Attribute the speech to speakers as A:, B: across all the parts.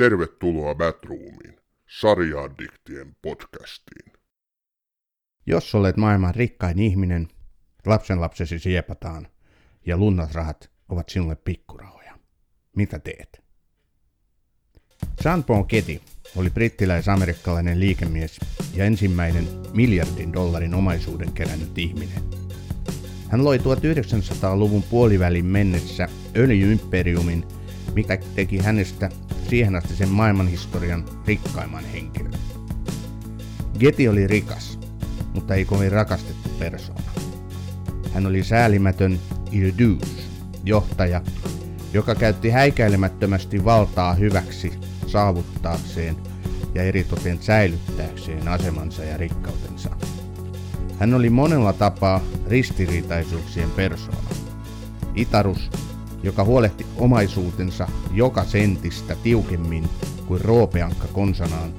A: Tervetuloa Batroomiin, sarjaaddiktien podcastiin.
B: Jos olet maailman rikkain ihminen, lapsenlapsesi siepataan ja lunnasrahat ovat sinulle pikkurahoja. Mitä teet? Jean Paul Getty oli brittiläis-amerikkalainen liikemies ja ensimmäinen miljardin dollarin omaisuuden kerännyt ihminen. Hän loi 1900-luvun puolivälin mennessä öljyimperiumin, mikä teki hänestä siihen asti sen maailmanhistorian rikkaimman henkilön. Getty oli rikas, mutta ei kovin rakastettu persoona. Hän oli säälimätön Ildus, johtaja, joka käytti häikäilemättömästi valtaa hyväksi saavuttaakseen ja eritoten säilyttääkseen asemansa ja rikkautensa. Hän oli monella tapaa ristiriitaisuuksien persoona. Itarus, joka huolehti omaisuutensa joka sentistä tiukemmin kuin roopeankka konsanaan,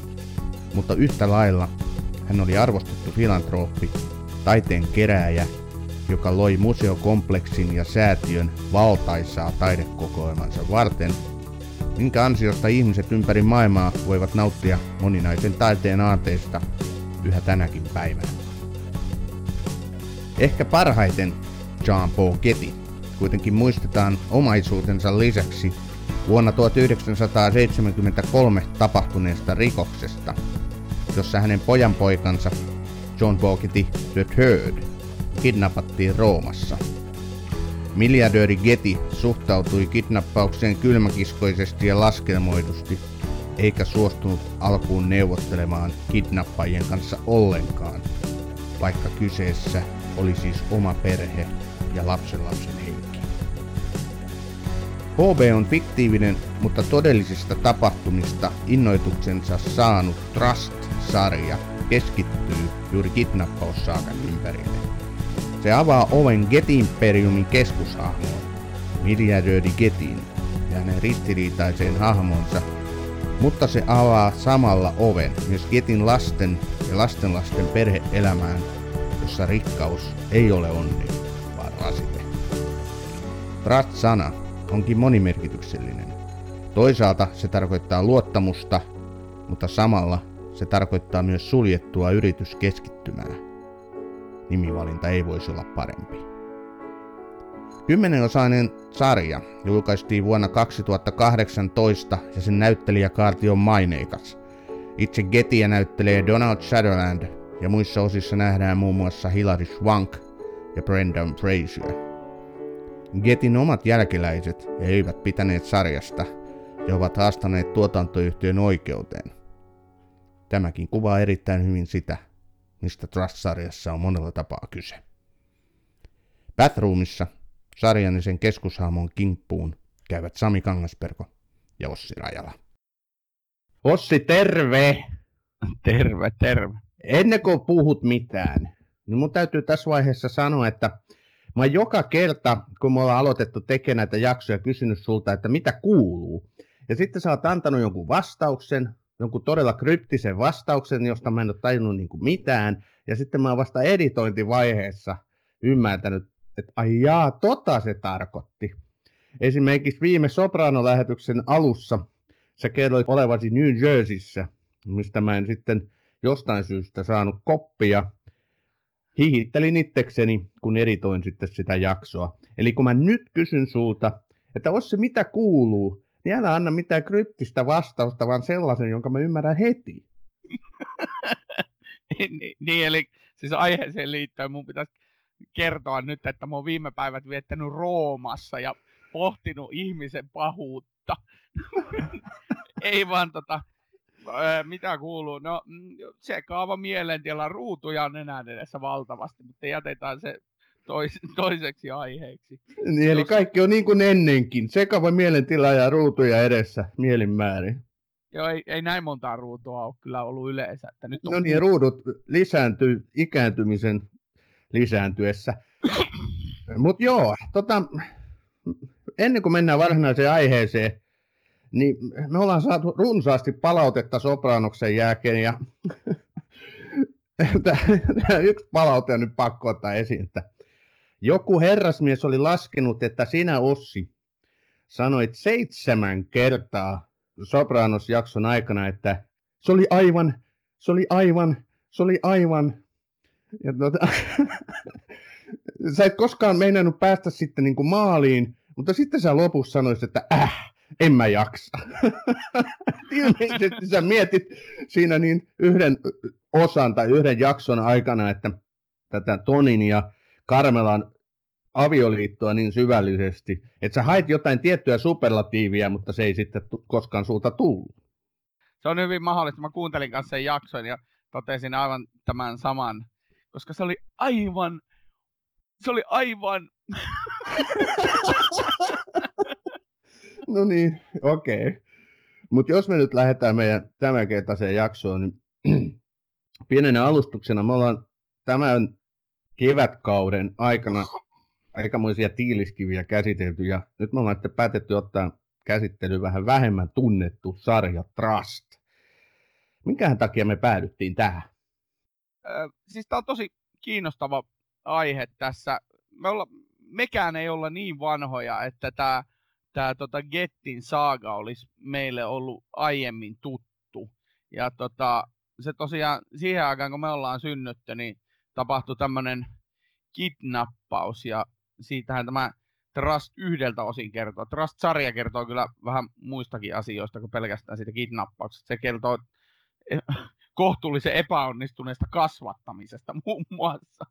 B: mutta yhtä lailla hän oli arvostettu filantrooppi, taiteen kerääjä, joka loi museokompleksin ja säätiön valtaisaa taidekokoelmansa varten, minkä ansiosta ihmiset ympäri maailmaa voivat nauttia moninaisen taiteen aarteista yhä tänäkin päivänä. Ehkä parhaiten Jean Paul Getty kuitenkin muistetaan omaisuutensa lisäksi vuonna 1973 tapahtuneesta rikoksesta, jossa hänen pojanpoikansa John Getty the Third kidnappattiin Roomassa. Miljardööri Getty suhtautui kidnappaukseen kylmäkiskoisesti ja laskelmoidusti, eikä suostunut alkuun neuvottelemaan kidnappajien kanssa ollenkaan, vaikka kyseessä oli siis oma perhe ja lapsenlapsen henki. HB on fiktiivinen, mutta todellisista tapahtumista innoituksensa saanut Trust-sarja keskittyy juuri kidnappaussaakan ympärille. Se avaa oven Get-imperiumin keskushahmoon, miljardööri Getin ja hänen ristiriitaiseen hahmonsa, mutta se avaa samalla oven myös Getin lasten ja lastenlasten perheelämään, jossa rikkaus ei ole onni, vaan rasite. Trust-sana onkin monimerkityksellinen. Toisaalta se tarkoittaa luottamusta, mutta samalla se tarkoittaa myös suljettua yrityskeskittymää. Nimivalinta ei voisi olla parempi. Kymmenenosainen sarja julkaistiin vuonna 2018 ja sen näyttelijäkaarti on maineikas. Itse Gettiä näyttelee Donald Sutherland ja muissa osissa nähdään muun muassa Hilary Swank ja Brendan Fraser. Getin omat jälkeläiset eivät pitäneet sarjasta ja ovat haastaneet tuotantoyhtiön oikeuteen. Tämäkin kuvaa erittäin hyvin sitä, mistä Trust-sarjassa on monella tapaa kyse. Bathroomissa sarjan ja sen keskushahmon kimppuun käyvät Sami Kangasperko ja Ossi Rajala. Ossi, terve!
C: Terve, terve.
B: Ennen kuin puhut mitään, niin mun täytyy tässä vaiheessa sanoa, että Mä joka kerta, kun me ollaan aloitettu tekemään näitä jaksoja, kysynyt sulta, että mitä kuuluu. Ja sitten sä oot antanut jonkun vastauksen, jonkun todella kryptisen vastauksen, josta mä en ole tajunnut niin kuin mitään. Ja sitten mä oon vasta editointivaiheessa ymmärtänyt, että ai jaa, tota se tarkoitti. Esimerkiksi viime Soprano-lähetyksen alussa sä kerroit olevasi New Jerseyssä, mistä mä en sitten jostain syystä saanut koppia hihittelin itsekseni, kun editoin sitten sitä jaksoa. Eli kun mä nyt kysyn sulta, että se mitä kuuluu, niin älä anna mitään kryptistä vastausta, vaan sellaisen, jonka mä ymmärrän heti.
C: niin, niin, eli siis aiheeseen liittyen mun pitäisi kertoa nyt, että mä oon viime päivät viettänyt Roomassa ja pohtinut ihmisen pahuutta. Ei vaan tota, mitä kuuluu? No mm, sekaava mielentila, ruutuja on enää edessä valtavasti, mutta jätetään se tois, toiseksi aiheeksi.
B: Niin, eli Jos... kaikki on niin kuin ennenkin. Sekava mielentila ja ruutuja edessä mielinmäärin.
C: Joo, ei, ei näin montaa ruutua ole kyllä ollut yleensä. Että nyt
B: on... No niin, ruudut lisääntyy ikääntymisen lisääntyessä. Mutta joo, tota, ennen kuin mennään varsinaiseen aiheeseen, niin me ollaan saatu runsaasti palautetta Sopranoksen jälkeen ja yksi palaute on nyt pakko ottaa esiin, että joku herrasmies oli laskenut, että sinä Ossi sanoit seitsemän kertaa Sopranos-jakson aikana, että se oli aivan, se oli aivan, se oli aivan. Ja tuota, sä et koskaan meinannut päästä sitten niin kuin maaliin, mutta sitten sä lopussa sanoisit, että äh, en mä jaksa. Ilmeisesti sä mietit siinä niin yhden osan tai yhden jakson aikana, että tätä Tonin ja Karmelan avioliittoa niin syvällisesti, että sä hait jotain tiettyä superlatiivia, mutta se ei sitten koskaan sulta tullut.
C: Se on hyvin mahdollista. Mä kuuntelin kanssa sen jakson ja totesin aivan tämän saman, koska se oli aivan, se oli aivan...
B: no niin, okei. Okay. Mutta jos me nyt lähdetään meidän tämänkertaiseen jaksoon, niin pienenä alustuksena me ollaan tämän kevätkauden aikana aikamoisia tiiliskiviä käsitelty ja nyt me ollaan sitten päätetty ottaa käsittely vähän vähemmän tunnettu sarja Trust. Minkähän takia me päädyttiin tähän?
C: Ö, siis tämä on tosi kiinnostava aihe tässä. Me olla, mekään ei olla niin vanhoja, että tämä tämä tota Gettin saaga olisi meille ollut aiemmin tuttu. Ja tota, se tosiaan siihen aikaan, kun me ollaan synnytty, niin tapahtui tämmöinen kidnappaus ja siitähän tämä Trust yhdeltä osin kertoo. Trust-sarja kertoo kyllä vähän muistakin asioista kuin pelkästään siitä kidnappauksesta. Se kertoo eh, kohtuullisen epäonnistuneesta kasvattamisesta muun muassa.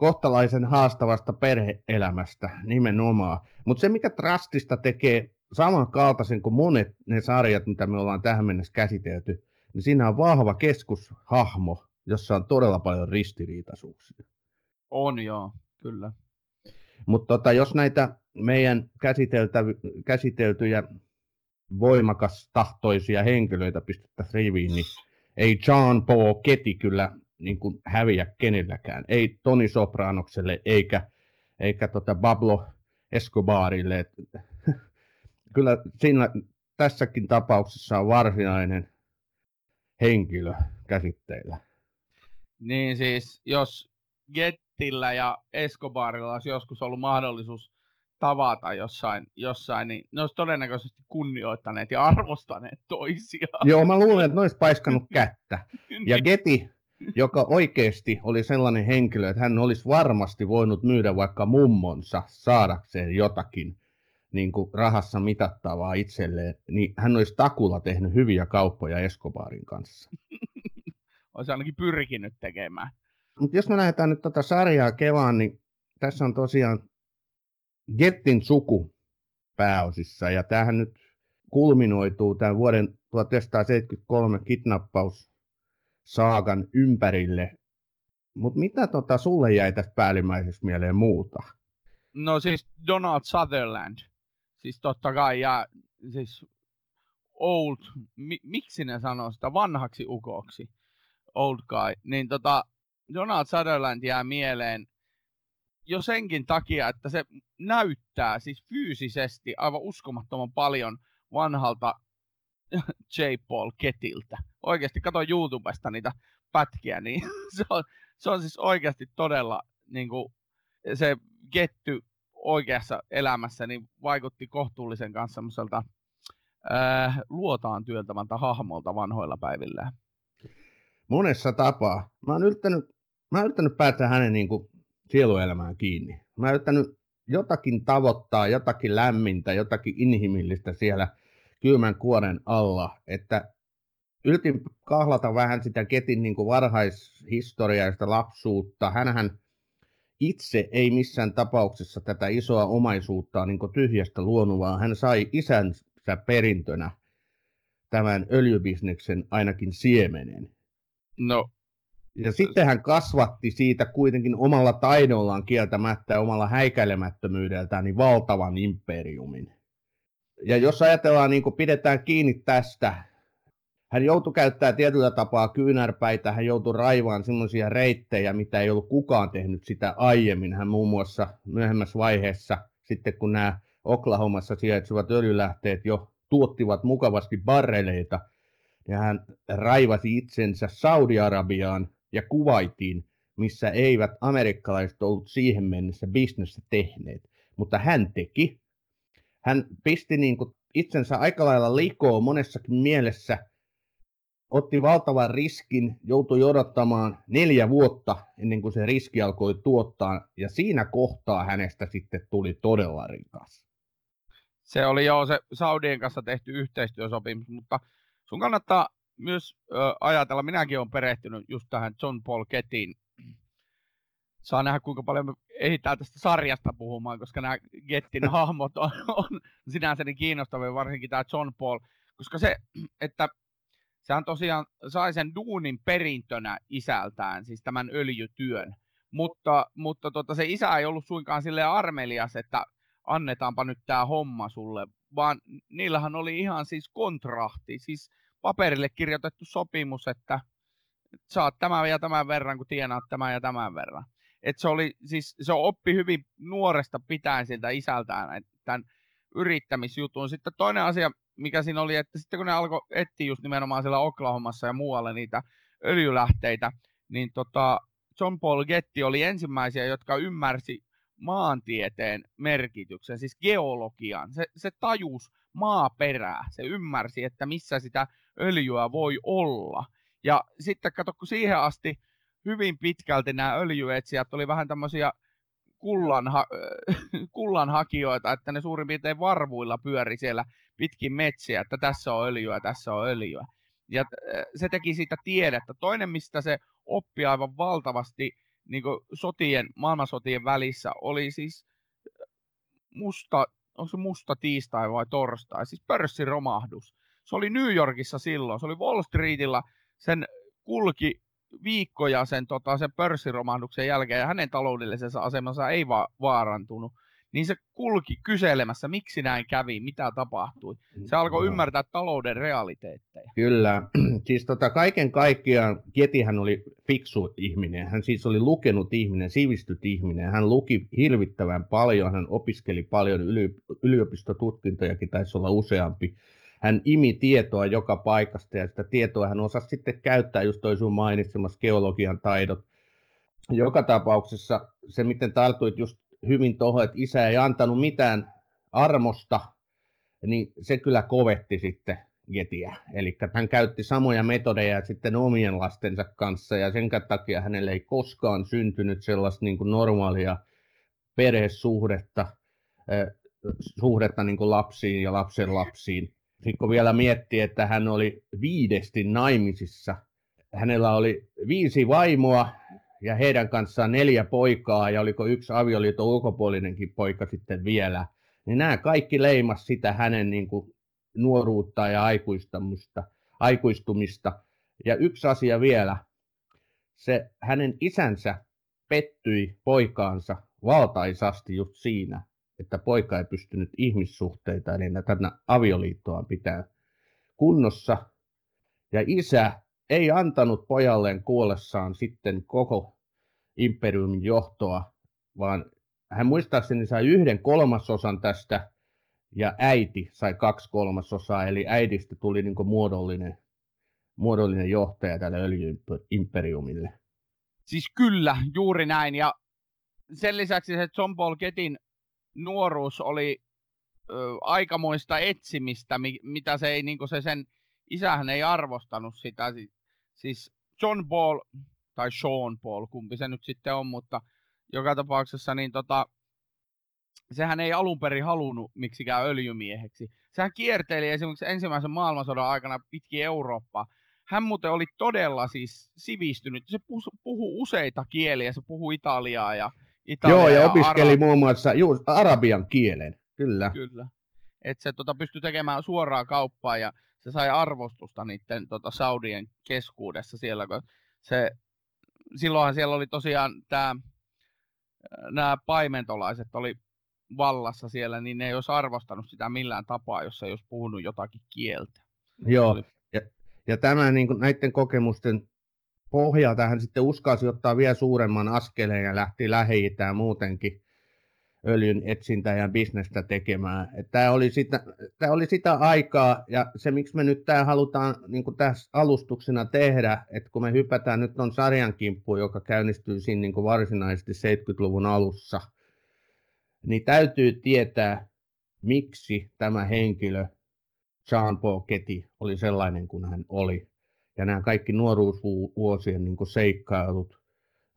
B: Kohtalaisen haastavasta perheelämästä nimenomaan. Mutta se, mikä Trustista tekee samankaltaisen kuin monet ne sarjat, mitä me ollaan tähän mennessä käsitelty, niin siinä on vahva keskushahmo, jossa on todella paljon ristiriitaisuuksia.
C: On joo, kyllä.
B: Mutta tota, jos näitä meidän käsiteltyjä voimakas tahtoisia henkilöitä pistettäisiin riviin, niin ei John Paul Keti kyllä niin kuin häviä kenelläkään. Ei Toni Sopranokselle eikä, eikä tota Pablo Escobarille. Et, kyllä siinä tässäkin tapauksessa on varsinainen henkilö käsitteillä.
C: Niin siis, jos Gettillä ja Escobarilla olisi joskus ollut mahdollisuus tavata jossain, jossain niin ne olisi todennäköisesti kunnioittaneet ja arvostaneet toisiaan.
B: Joo, mä luulen, että ne olisi paiskannut kättä. Ja niin. Joka oikeasti oli sellainen henkilö, että hän olisi varmasti voinut myydä vaikka mummonsa saadakseen jotakin niin kuin rahassa mitattavaa itselleen, niin hän olisi takulla tehnyt hyviä kauppoja Escobarin kanssa.
C: olisi ainakin pyrkinyt tekemään.
B: Mutta jos me lähdetään nyt tätä sarjaa kevään, niin tässä on tosiaan Gettin suku pääosissa, ja tämähän nyt kulminoituu tämän vuoden 1973 kidnappaus saagan ympärille. Mutta mitä tota sulle jäi tästä päällimmäisessä mieleen muuta?
C: No siis Donald Sutherland. Siis totta kai, ja siis old, mi, miksi ne sanoo sitä vanhaksi ukoksi, old guy, niin tota, Donald Sutherland jää mieleen jo senkin takia, että se näyttää siis fyysisesti aivan uskomattoman paljon vanhalta J. Paul Ketiltä. Oikeasti kato YouTubesta niitä pätkiä, niin se on, se on siis oikeasti todella niin kuin, se Ketty oikeassa elämässä niin vaikutti kohtuullisen kanssa semmoiselta äh, luotaan työltävältä hahmolta vanhoilla päivillä.
B: Monessa tapaa. Mä oon yrittänyt, mä oon yrittänyt päästä hänen niin kuin, sieluelämään kiinni. Mä oon yrittänyt jotakin tavoittaa, jotakin lämmintä, jotakin inhimillistä siellä kylmän kuoren alla, että yritin kahlata vähän sitä Ketin niin varhaishistoriaa ja sitä lapsuutta. Hänhän itse ei missään tapauksessa tätä isoa omaisuutta niin tyhjästä luonut, vaan hän sai isänsä perintönä tämän öljybisneksen ainakin siemenen.
C: No,
B: ja sitten hän kasvatti siitä kuitenkin omalla taidollaan kieltämättä ja omalla häikäilemättömyydeltään niin valtavan imperiumin. Ja jos ajatellaan, niin kuin pidetään kiinni tästä, hän joutui käyttämään tietyllä tapaa kyynärpäitä, hän joutui raivaan semmoisia reittejä, mitä ei ollut kukaan tehnyt sitä aiemmin. Hän muun muassa myöhemmässä vaiheessa, sitten kun nämä Oklahomassa sijaitsevat öljylähteet jo tuottivat mukavasti barreleita, ja hän raivasi itsensä Saudi-Arabiaan ja Kuwaitiin, missä eivät amerikkalaiset ollut siihen mennessä bisnestä tehneet. Mutta hän teki. Hän pisti niin kuin itsensä aika lailla likoon monessakin mielessä. Otti valtavan riskin, joutui odottamaan neljä vuotta ennen kuin se riski alkoi tuottaa, ja siinä kohtaa hänestä sitten tuli todella rikas.
C: Se oli jo se Saudien kanssa tehty yhteistyösopimus, mutta sun kannattaa myös ö, ajatella, minäkin olen perehtynyt just tähän John Paul Kettiin. Saa nähdä, kuinka paljon me ehditään tästä sarjasta puhumaan, koska nämä Gettin hahmot on, on sinänsä niin kiinnostavia, varsinkin tämä John Paul, koska se, että sehän tosiaan sai sen duunin perintönä isältään, siis tämän öljytyön, mutta, mutta tota, se isä ei ollut suinkaan sille armelias, että annetaanpa nyt tämä homma sulle, vaan niillähän oli ihan siis kontrahti, siis paperille kirjoitettu sopimus, että saat tämän ja tämän verran, kun tienaat tämän ja tämän verran. Et se, oli, siis, se oppi hyvin nuoresta pitäen siltä isältään tämän yrittämisjutun. Sitten toinen asia, mikä siinä oli, että sitten kun ne alkoi etsiä just nimenomaan siellä Oklahomassa ja muualle niitä öljylähteitä, niin tota, John Paul Getty oli ensimmäisiä, jotka ymmärsi maantieteen merkityksen, siis geologian. Se, se tajus maaperää, se ymmärsi, että missä sitä öljyä voi olla. Ja sitten kato, kun siihen asti hyvin pitkälti nämä öljyetsijät oli vähän tämmöisiä kullanha, kullanhakijoita, että ne suurin piirtein varvuilla pyöri siellä pitkin metsiä, että tässä on öljyä, tässä on öljyä. Ja äh, se teki siitä tiedettä. Toinen, mistä se oppi aivan valtavasti niin sotien, maailmansotien välissä, oli siis äh, musta, onko se musta tiistai vai torstai, siis pörssiromahdus. Se oli New Yorkissa silloin, se oli Wall Streetillä, sen kulki viikkoja sen, tota, sen pörssiromahduksen jälkeen ja hänen taloudellisessa asemansa ei va- vaarantunut, niin se kulki kyselemässä, miksi näin kävi, mitä tapahtui. Se alkoi ymmärtää talouden realiteetteja.
B: Kyllä. Siis tota, kaiken kaikkiaan Ketihän oli fiksu ihminen. Hän siis oli lukenut ihminen, sivistyt ihminen. Hän luki hirvittävän paljon, hän opiskeli paljon, yliopistotutkintojakin taisi olla useampi hän imi tietoa joka paikasta ja sitä tietoa hän osasi sitten käyttää just toi sun mainitsemassa geologian taidot. Joka tapauksessa se, miten tartuit just hyvin tuohon, että isä ei antanut mitään armosta, niin se kyllä kovetti sitten Getiä. Eli hän käytti samoja metodeja sitten omien lastensa kanssa ja sen takia hänelle ei koskaan syntynyt sellaista niin kuin normaalia perhesuhdetta, suhdetta niin kuin lapsiin ja lapsen lapsiin. Sitten kun vielä miettii, että hän oli viidesti naimisissa, hänellä oli viisi vaimoa ja heidän kanssaan neljä poikaa ja oliko yksi avioliiton ulkopuolinenkin poika sitten vielä, niin nämä kaikki leimas sitä hänen niin kuin nuoruutta ja aikuistumista, aikuistumista. Ja yksi asia vielä, se hänen isänsä pettyi poikaansa valtaisasti just siinä, että poika ei pystynyt ihmissuhteita, eli tätä avioliittoa pitää kunnossa. Ja isä ei antanut pojalleen kuollessaan sitten koko imperiumin johtoa, vaan hän muistaakseni sai yhden kolmasosan tästä, ja äiti sai kaksi kolmasosaa, eli äidistä tuli niin muodollinen, muodollinen johtaja tälle öljyimperiumille.
C: Siis kyllä, juuri näin, ja sen lisäksi se John Paul Ketin nuoruus oli ö, aikamoista etsimistä, mi, mitä se ei, niin se sen isähän ei arvostanut sitä. Siis John Paul, tai Sean Paul, kumpi se nyt sitten on, mutta joka tapauksessa niin tota, sehän ei alun perin halunnut miksikään öljymieheksi. Sehän kierteili esimerkiksi ensimmäisen maailmansodan aikana pitkin Eurooppaa. Hän muuten oli todella siis sivistynyt. Se puhuu useita kieliä, se puhuu italiaa ja
B: Italia Joo, ja, ja opiskeli Arab... muun muassa juu, arabian kielen, kyllä.
C: Kyllä. Että se tota, pystyi tekemään suoraa kauppaa ja se sai arvostusta niiden tota, Saudien keskuudessa siellä, kun se, silloinhan siellä oli tosiaan tämä, nämä paimentolaiset oli vallassa siellä, niin ne ei olisi arvostanut sitä millään tapaa, jos ei olisi puhunut jotakin kieltä.
B: Joo, oli... ja, ja tämä niin kuin, näiden kokemusten pohjalta hän sitten uskalsi ottaa vielä suuremman askeleen ja lähti lähi muutenkin öljyn etsintää ja bisnestä tekemään. Tämä oli, sitä, tämä oli sitä aikaa, ja se miksi me nyt tämä halutaan niin tässä alustuksena tehdä, että kun me hypätään nyt on sarjan kimppuun, joka käynnistyy siinä niin varsinaisesti 70-luvun alussa, niin täytyy tietää, miksi tämä henkilö Jean Paul Getty oli sellainen kuin hän oli. Ja nämä kaikki nuoruusvuosien niin seikkailut,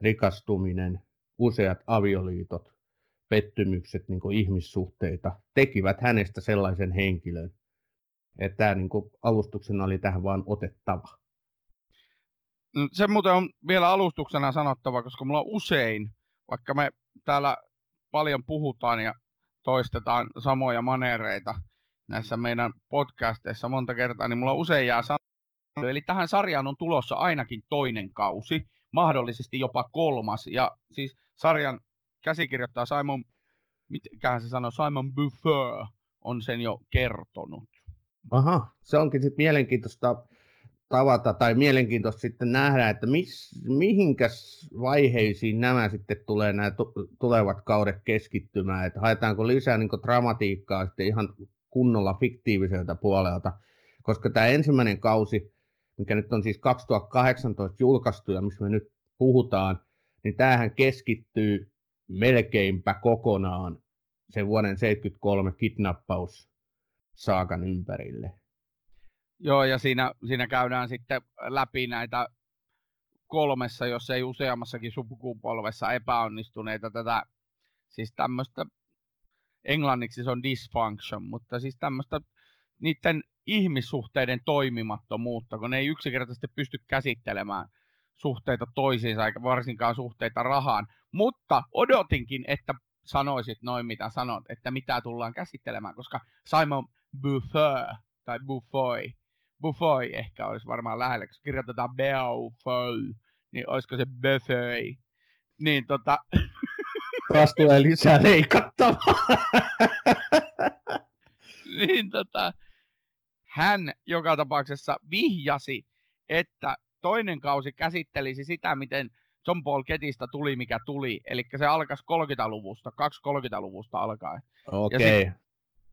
B: rikastuminen, useat avioliitot, pettymykset, niin ihmissuhteita, tekivät hänestä sellaisen henkilön, että tämä niin alustuksena oli tähän vaan otettava.
C: No, se muuten on vielä alustuksena sanottava, koska mulla on usein, vaikka me täällä paljon puhutaan ja toistetaan samoja manereita näissä meidän podcasteissa monta kertaa, niin mulla usein jää sanoa. Eli tähän sarjaan on tulossa ainakin toinen kausi, mahdollisesti jopa kolmas. Ja siis sarjan käsikirjoittaja Simon, mitähän se sanoo, Simon Buffer on sen jo kertonut.
B: Aha, se onkin sitten mielenkiintoista tavata tai mielenkiintoista sitten nähdä, että mis, mihinkäs vaiheisiin nämä sitten tulee nämä tulevat kaudet keskittymään, että haetaanko lisää niin dramatiikkaa sitten ihan kunnolla fiktiiviseltä puolelta, koska tämä ensimmäinen kausi, mikä nyt on siis 2018 julkaistu ja missä me nyt puhutaan, niin tämähän keskittyy melkeinpä kokonaan sen vuoden 73 kidnappaus saakan ympärille.
C: Joo, ja siinä, siinä käydään sitten läpi näitä kolmessa, jos ei useammassakin sukupolvessa epäonnistuneita tätä, siis tämmöistä, englanniksi se on dysfunction, mutta siis tämmöistä niiden ihmissuhteiden toimimattomuutta, kun ne ei yksinkertaisesti pysty käsittelemään suhteita toisiinsa, eikä varsinkaan suhteita rahaan. Mutta odotinkin, että sanoisit noin mitä sanot, että mitä tullaan käsittelemään, koska Simon Buffer tai Buffoy Buffoi ehkä olisi varmaan lähellä, koska kirjoitetaan Beaufoy, niin olisiko se Buffoi. Niin tota...
B: Taas tulee lisää leikattavaa.
C: niin tota, hän joka tapauksessa vihjasi, että toinen kausi käsittelisi sitä, miten John Paul Ketistä tuli mikä tuli. Eli se alkaisi 30-luvusta, 2-30-luvusta alkaen.
B: Okei. Okay.
C: Ja, sit,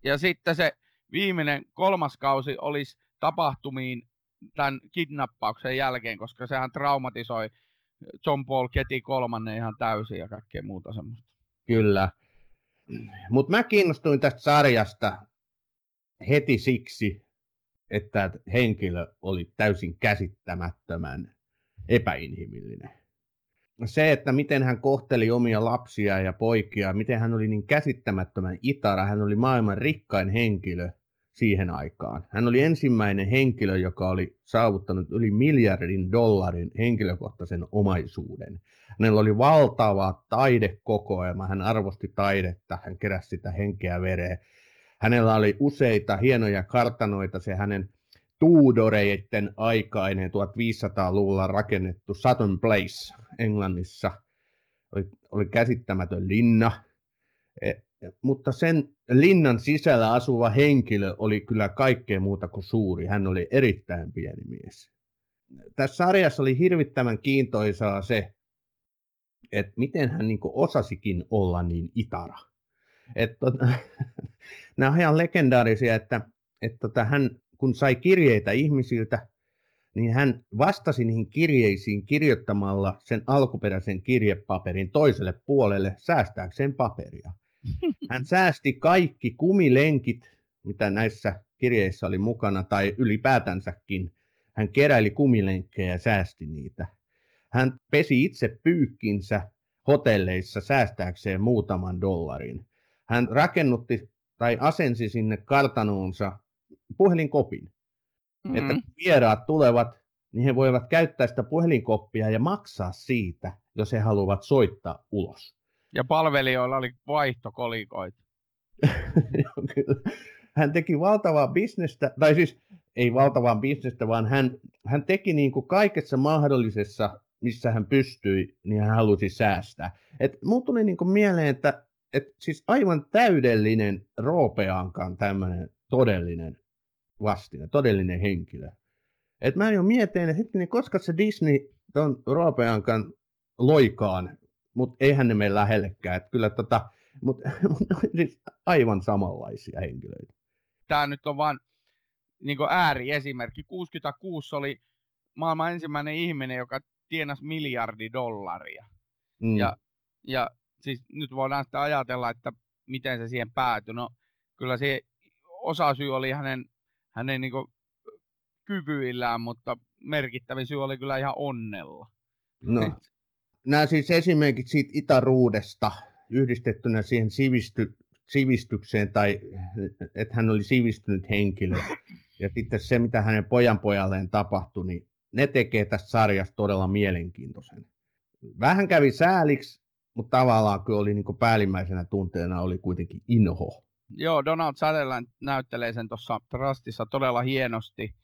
C: ja sitten se viimeinen kolmas kausi olisi tapahtumiin tämän kidnappauksen jälkeen, koska sehän traumatisoi John Paul Ketty kolmannen ihan täysin ja kaikkea muuta semmoista.
B: Kyllä. Mutta mä kiinnostuin tästä sarjasta heti siksi, että henkilö oli täysin käsittämättömän epäinhimillinen. Se, että miten hän kohteli omia lapsia ja poikia, miten hän oli niin käsittämättömän itara, hän oli maailman rikkain henkilö – siihen aikaan. Hän oli ensimmäinen henkilö, joka oli saavuttanut yli miljardin dollarin henkilökohtaisen omaisuuden. Hänellä oli valtava taidekokoelma, hän arvosti taidetta, hän keräsi sitä henkeä vereä. Hänellä oli useita hienoja kartanoita, se hänen Tudoreiden aikainen 1500-luvulla rakennettu Sutton Place Englannissa oli, oli käsittämätön linna. E, mutta sen linnan sisällä asuva henkilö oli kyllä kaikkea muuta kuin suuri. Hän oli erittäin pieni mies. Tässä sarjassa oli hirvittävän kiintoisaa se, että miten hän niin osasikin olla niin itara. Että, tota, nämä on ihan legendaarisia, että, että tota, hän kun sai kirjeitä ihmisiltä, niin hän vastasi niihin kirjeisiin kirjoittamalla sen alkuperäisen kirjepaperin toiselle puolelle säästääkseen paperia. Hän säästi kaikki kumilenkit, mitä näissä kirjeissä oli mukana, tai ylipäätänsäkin. Hän keräili kumilenkkejä ja säästi niitä. Hän pesi itse pyykkinsä hotelleissa säästääkseen muutaman dollarin. Hän rakennutti tai asensi sinne kartanoonsa puhelinkopin. Mm-hmm. Että kun vieraat tulevat, niin he voivat käyttää sitä puhelinkoppia ja maksaa siitä, jos he haluavat soittaa ulos.
C: Ja palvelijoilla oli vaihtokolikoita.
B: hän teki valtavaa bisnestä, tai siis ei valtavaa bisnestä, vaan hän, hän teki niin kuin kaikessa mahdollisessa, missä hän pystyi, niin hän halusi säästää. Et tuli niin kuin mieleen, että et siis aivan täydellinen Roopeankan tämmöinen todellinen vastine, todellinen henkilö. Et mä jo mietin, että hetkinen, koska se Disney ton Roopeankan loikaan mutta eihän ne mene lähellekään. Että kyllä tota, mutta siis aivan samanlaisia henkilöitä.
C: Tämä nyt on vain niin ääriesimerkki. 66 oli maailman ensimmäinen ihminen, joka tienasi miljardi dollaria. Mm. Ja, ja siis nyt voidaan sitten ajatella, että miten se siihen päätyi. No kyllä se osa syy oli hänen hän ei niin kyvyillään, mutta merkittävin syy oli kyllä ihan onnella.
B: No, nämä siis esimerkiksi siitä Itäruudesta yhdistettynä siihen sivisty, sivistykseen tai että hän oli sivistynyt henkilö ja sitten se, mitä hänen pojanpojalleen tapahtui, niin ne tekee tästä sarjasta todella mielenkiintoisen. Vähän kävi sääliksi, mutta tavallaan kyllä oli niin päällimmäisenä tunteena oli kuitenkin inho.
C: Joo, Donald Sutherland näyttelee sen tuossa Trustissa todella hienosti.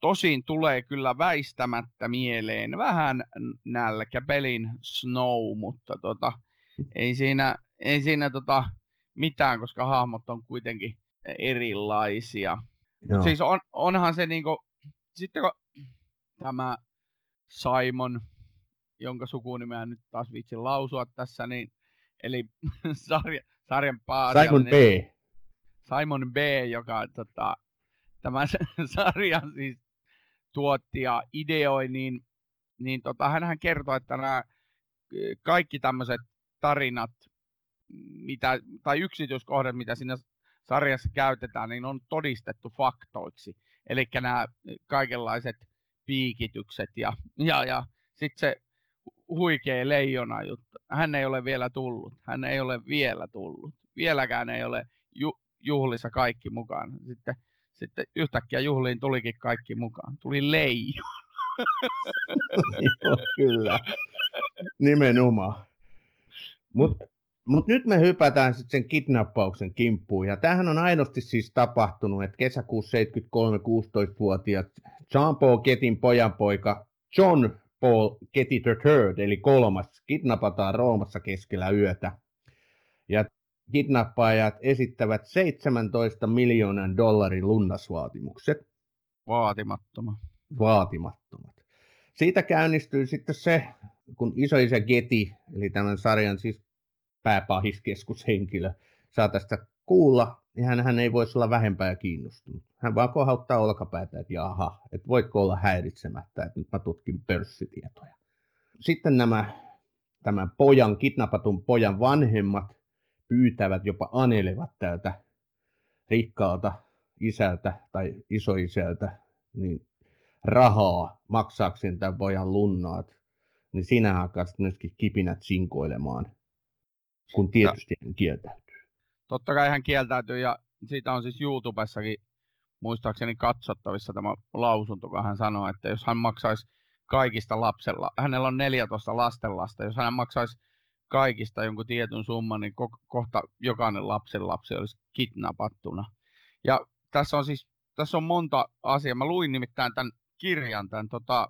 C: Tosin tulee kyllä väistämättä mieleen vähän nälkäpelin Snow, mutta tota, ei siinä, ei siinä tota mitään, koska hahmot on kuitenkin erilaisia. Joo. Siis on, onhan se niinku, sitten kun tämä Simon, jonka sukunimeä nyt taas vitsin lausua tässä, niin, eli sarja, sarjan pääasiallinen...
B: Simon B.
C: Simon B, joka tota, tämän sarjan siis tuotti ja ideoi, niin, niin tota, hän kertoi, että nämä kaikki tämmöiset tarinat, mitä, tai yksityiskohdat, mitä siinä sarjassa käytetään, niin on todistettu faktoiksi. Eli nämä kaikenlaiset piikitykset ja, ja, ja sitten se huikea leijona juttu. Hän ei ole vielä tullut. Hän ei ole vielä tullut. Vieläkään ei ole ju, juhlissa kaikki mukaan. Sitten, sitten yhtäkkiä juhliin tulikin kaikki mukaan. Tuli leijona.
B: Joo, kyllä. Nimenomaan. Mutta mut nyt me hypätään sitten sen kidnappauksen kimppuun. Ja tämähän on aidosti siis tapahtunut, että kesäkuussa 73 16-vuotiaat Jean Paul Ketin pojanpoika John Paul Getty III, eli kolmas, kidnapataan Roomassa keskellä yötä. Ja kidnappaajat esittävät 17 miljoonan dollarin lunnasvaatimukset.
C: Vaatimattomat.
B: Vaatimattomat. Siitä käynnistyy sitten se, kun isoisä Geti, eli tämän sarjan siis pääpahiskeskushenkilö, saa tästä kuulla, niin hän, hän ei voisi olla vähempää kiinnostunut. Hän vaan kohauttaa olkapäätä, että jaha, että voitko olla häiritsemättä, että nyt mä tutkin pörssitietoja. Sitten nämä, tämän pojan, kidnappatun pojan vanhemmat pyytävät, jopa anelevat tältä rikkaalta isältä tai isoisältä niin rahaa maksaakseen tämän pojan lunnaat, niin sinä alkaa myöskin kipinät sinkoilemaan, kun tietysti hän kieltäytyy.
C: Totta kai hän kieltäytyy ja siitä on siis YouTubessakin muistaakseni katsottavissa tämä lausunto, kun hän sanoi, että jos hän maksaisi kaikista lapsella, hänellä on 14 lastenlasta, jos hän maksaisi kaikista jonkun tietyn summan, niin ko- kohta jokainen lapsen lapsi olisi kidnapattuna. Ja tässä on siis tässä on monta asiaa. Mä luin nimittäin tämän kirjan, tämän tota,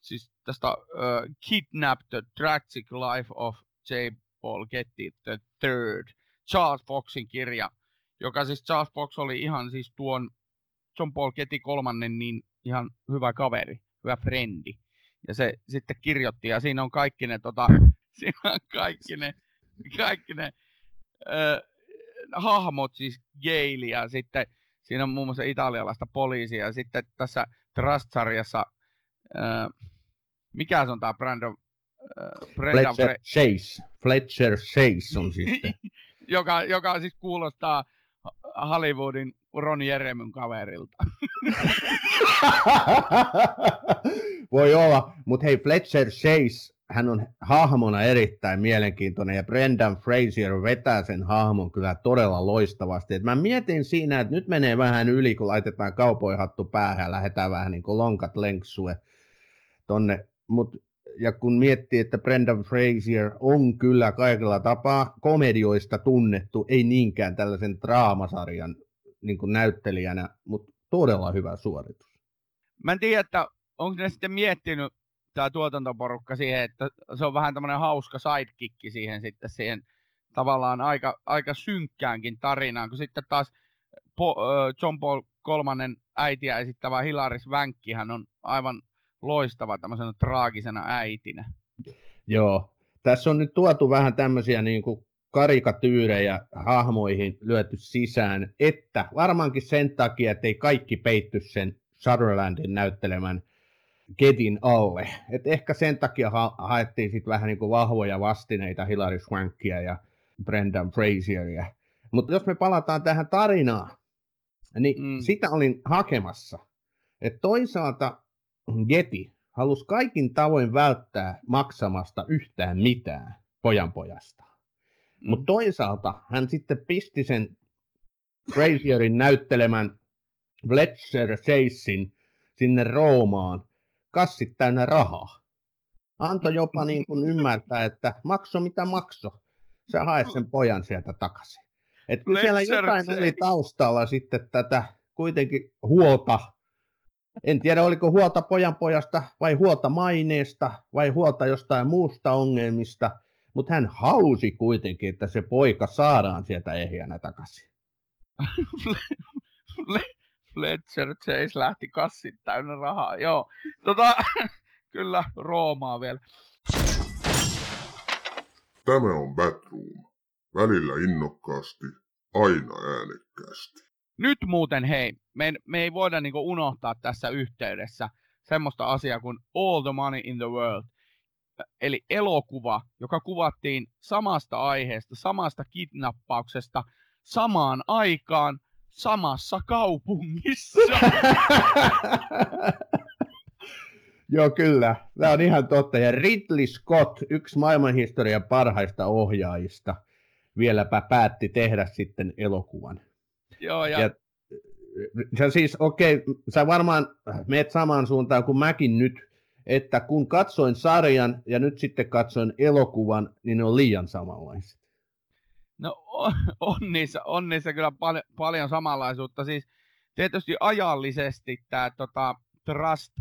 C: siis tästä uh, Kidnapped the Tragic Life of J. Paul Getty the Third, Charles Foxin kirja, joka siis Charles Fox oli ihan siis tuon John Paul Getty kolmannen niin ihan hyvä kaveri, hyvä frendi. Ja se sitten kirjoitti, ja siinä on kaikki ne, tota, siinä on kaikki ne, kaikki ne äh, hahmot, siis Gale ja sitten siinä on muun muassa italialaista poliisia, ja sitten tässä Trust-sarjassa, äh, mikä se on tämä Brandon
B: Fletcher Chase. Fletcher Chase on sitten.
C: Joka, joka siis kuulostaa Hollywoodin Ron Jeremyn kaverilta.
B: Voi olla, mutta hei Fletcher Chase, hän on hahmona erittäin mielenkiintoinen ja Brendan Fraser vetää sen hahmon kyllä todella loistavasti. Et mä mietin siinä, että nyt menee vähän yli, kun laitetaan kaupoihattu päähän ja lähdetään vähän niin kuin lonkat lenksue tonne. Mut, ja kun miettii, että Brendan Fraser on kyllä kaikilla tapaa komedioista tunnettu, ei niinkään tällaisen draamasarjan niin kuin näyttelijänä, mutta todella hyvä suoritus.
C: Mä en tiedä, että onko ne sitten miettinyt tämä tuotantoporukka siihen, että se on vähän tämmöinen hauska sidekick siihen sitten siihen tavallaan aika, aika synkkäänkin tarinaan, kun sitten taas John Paul kolmannen äitiä esittävä Hilaris hän on aivan loistava tämmöisenä traagisena äitinä.
B: Joo, tässä on nyt tuotu vähän tämmöisiä niin kuin karikatyyrejä hahmoihin lyöty sisään, että varmaankin sen takia, että ei kaikki peitty sen Sutherlandin näyttelemän Kedin alle. Et ehkä sen takia ha- haettiin sit vähän niin kuin vahvoja vastineita Hilary Swankia ja Brendan Fraseria. Mutta jos me palataan tähän tarinaan, Niin mm. sitä olin hakemassa. Et toisaalta Getty halusi kaikin tavoin välttää maksamasta yhtään mitään pojanpojasta. Mm. Mutta toisaalta hän sitten pisti sen Frazierin näyttelemän Fletcher Chasein sinne Roomaan kassit täynnä rahaa. Antoi jopa niin kuin ymmärtää, että makso mitä makso. Sä haet sen pojan sieltä takaisin. Että kyllä siellä jotain oli taustalla sitten tätä kuitenkin huolta. En tiedä, oliko huolta pojan pojasta vai huolta maineesta vai huolta jostain muusta ongelmista, mutta hän hausi kuitenkin, että se poika saadaan sieltä ehjänä takaisin.
C: Fletcher Chase lähti kassit täynnä rahaa. Joo, tota, kyllä Roomaa vielä.
A: Tämä on Batroom. Välillä innokkaasti, aina äänekkäästi.
C: Nyt muuten hei, me, me ei voida niinku unohtaa tässä yhteydessä semmoista asiaa kuin All the Money in the World. Eli elokuva, joka kuvattiin samasta aiheesta, samasta kidnappauksesta, samaan aikaan, samassa kaupungissa.
B: Joo, kyllä. Tämä on ihan totta. Ja Ridley Scott, yksi maailmanhistorian parhaista ohjaajista, vieläpä päätti tehdä sitten elokuvan.
C: Joo, ja... ja
B: sä siis, okei, okay, sä varmaan meet samaan suuntaan kuin mäkin nyt, että kun katsoin sarjan ja nyt sitten katsoin elokuvan, niin ne on liian samanlaiset.
C: No on niissä, on niissä kyllä pal- paljon samanlaisuutta. Siis tietysti ajallisesti tämä tota, Trust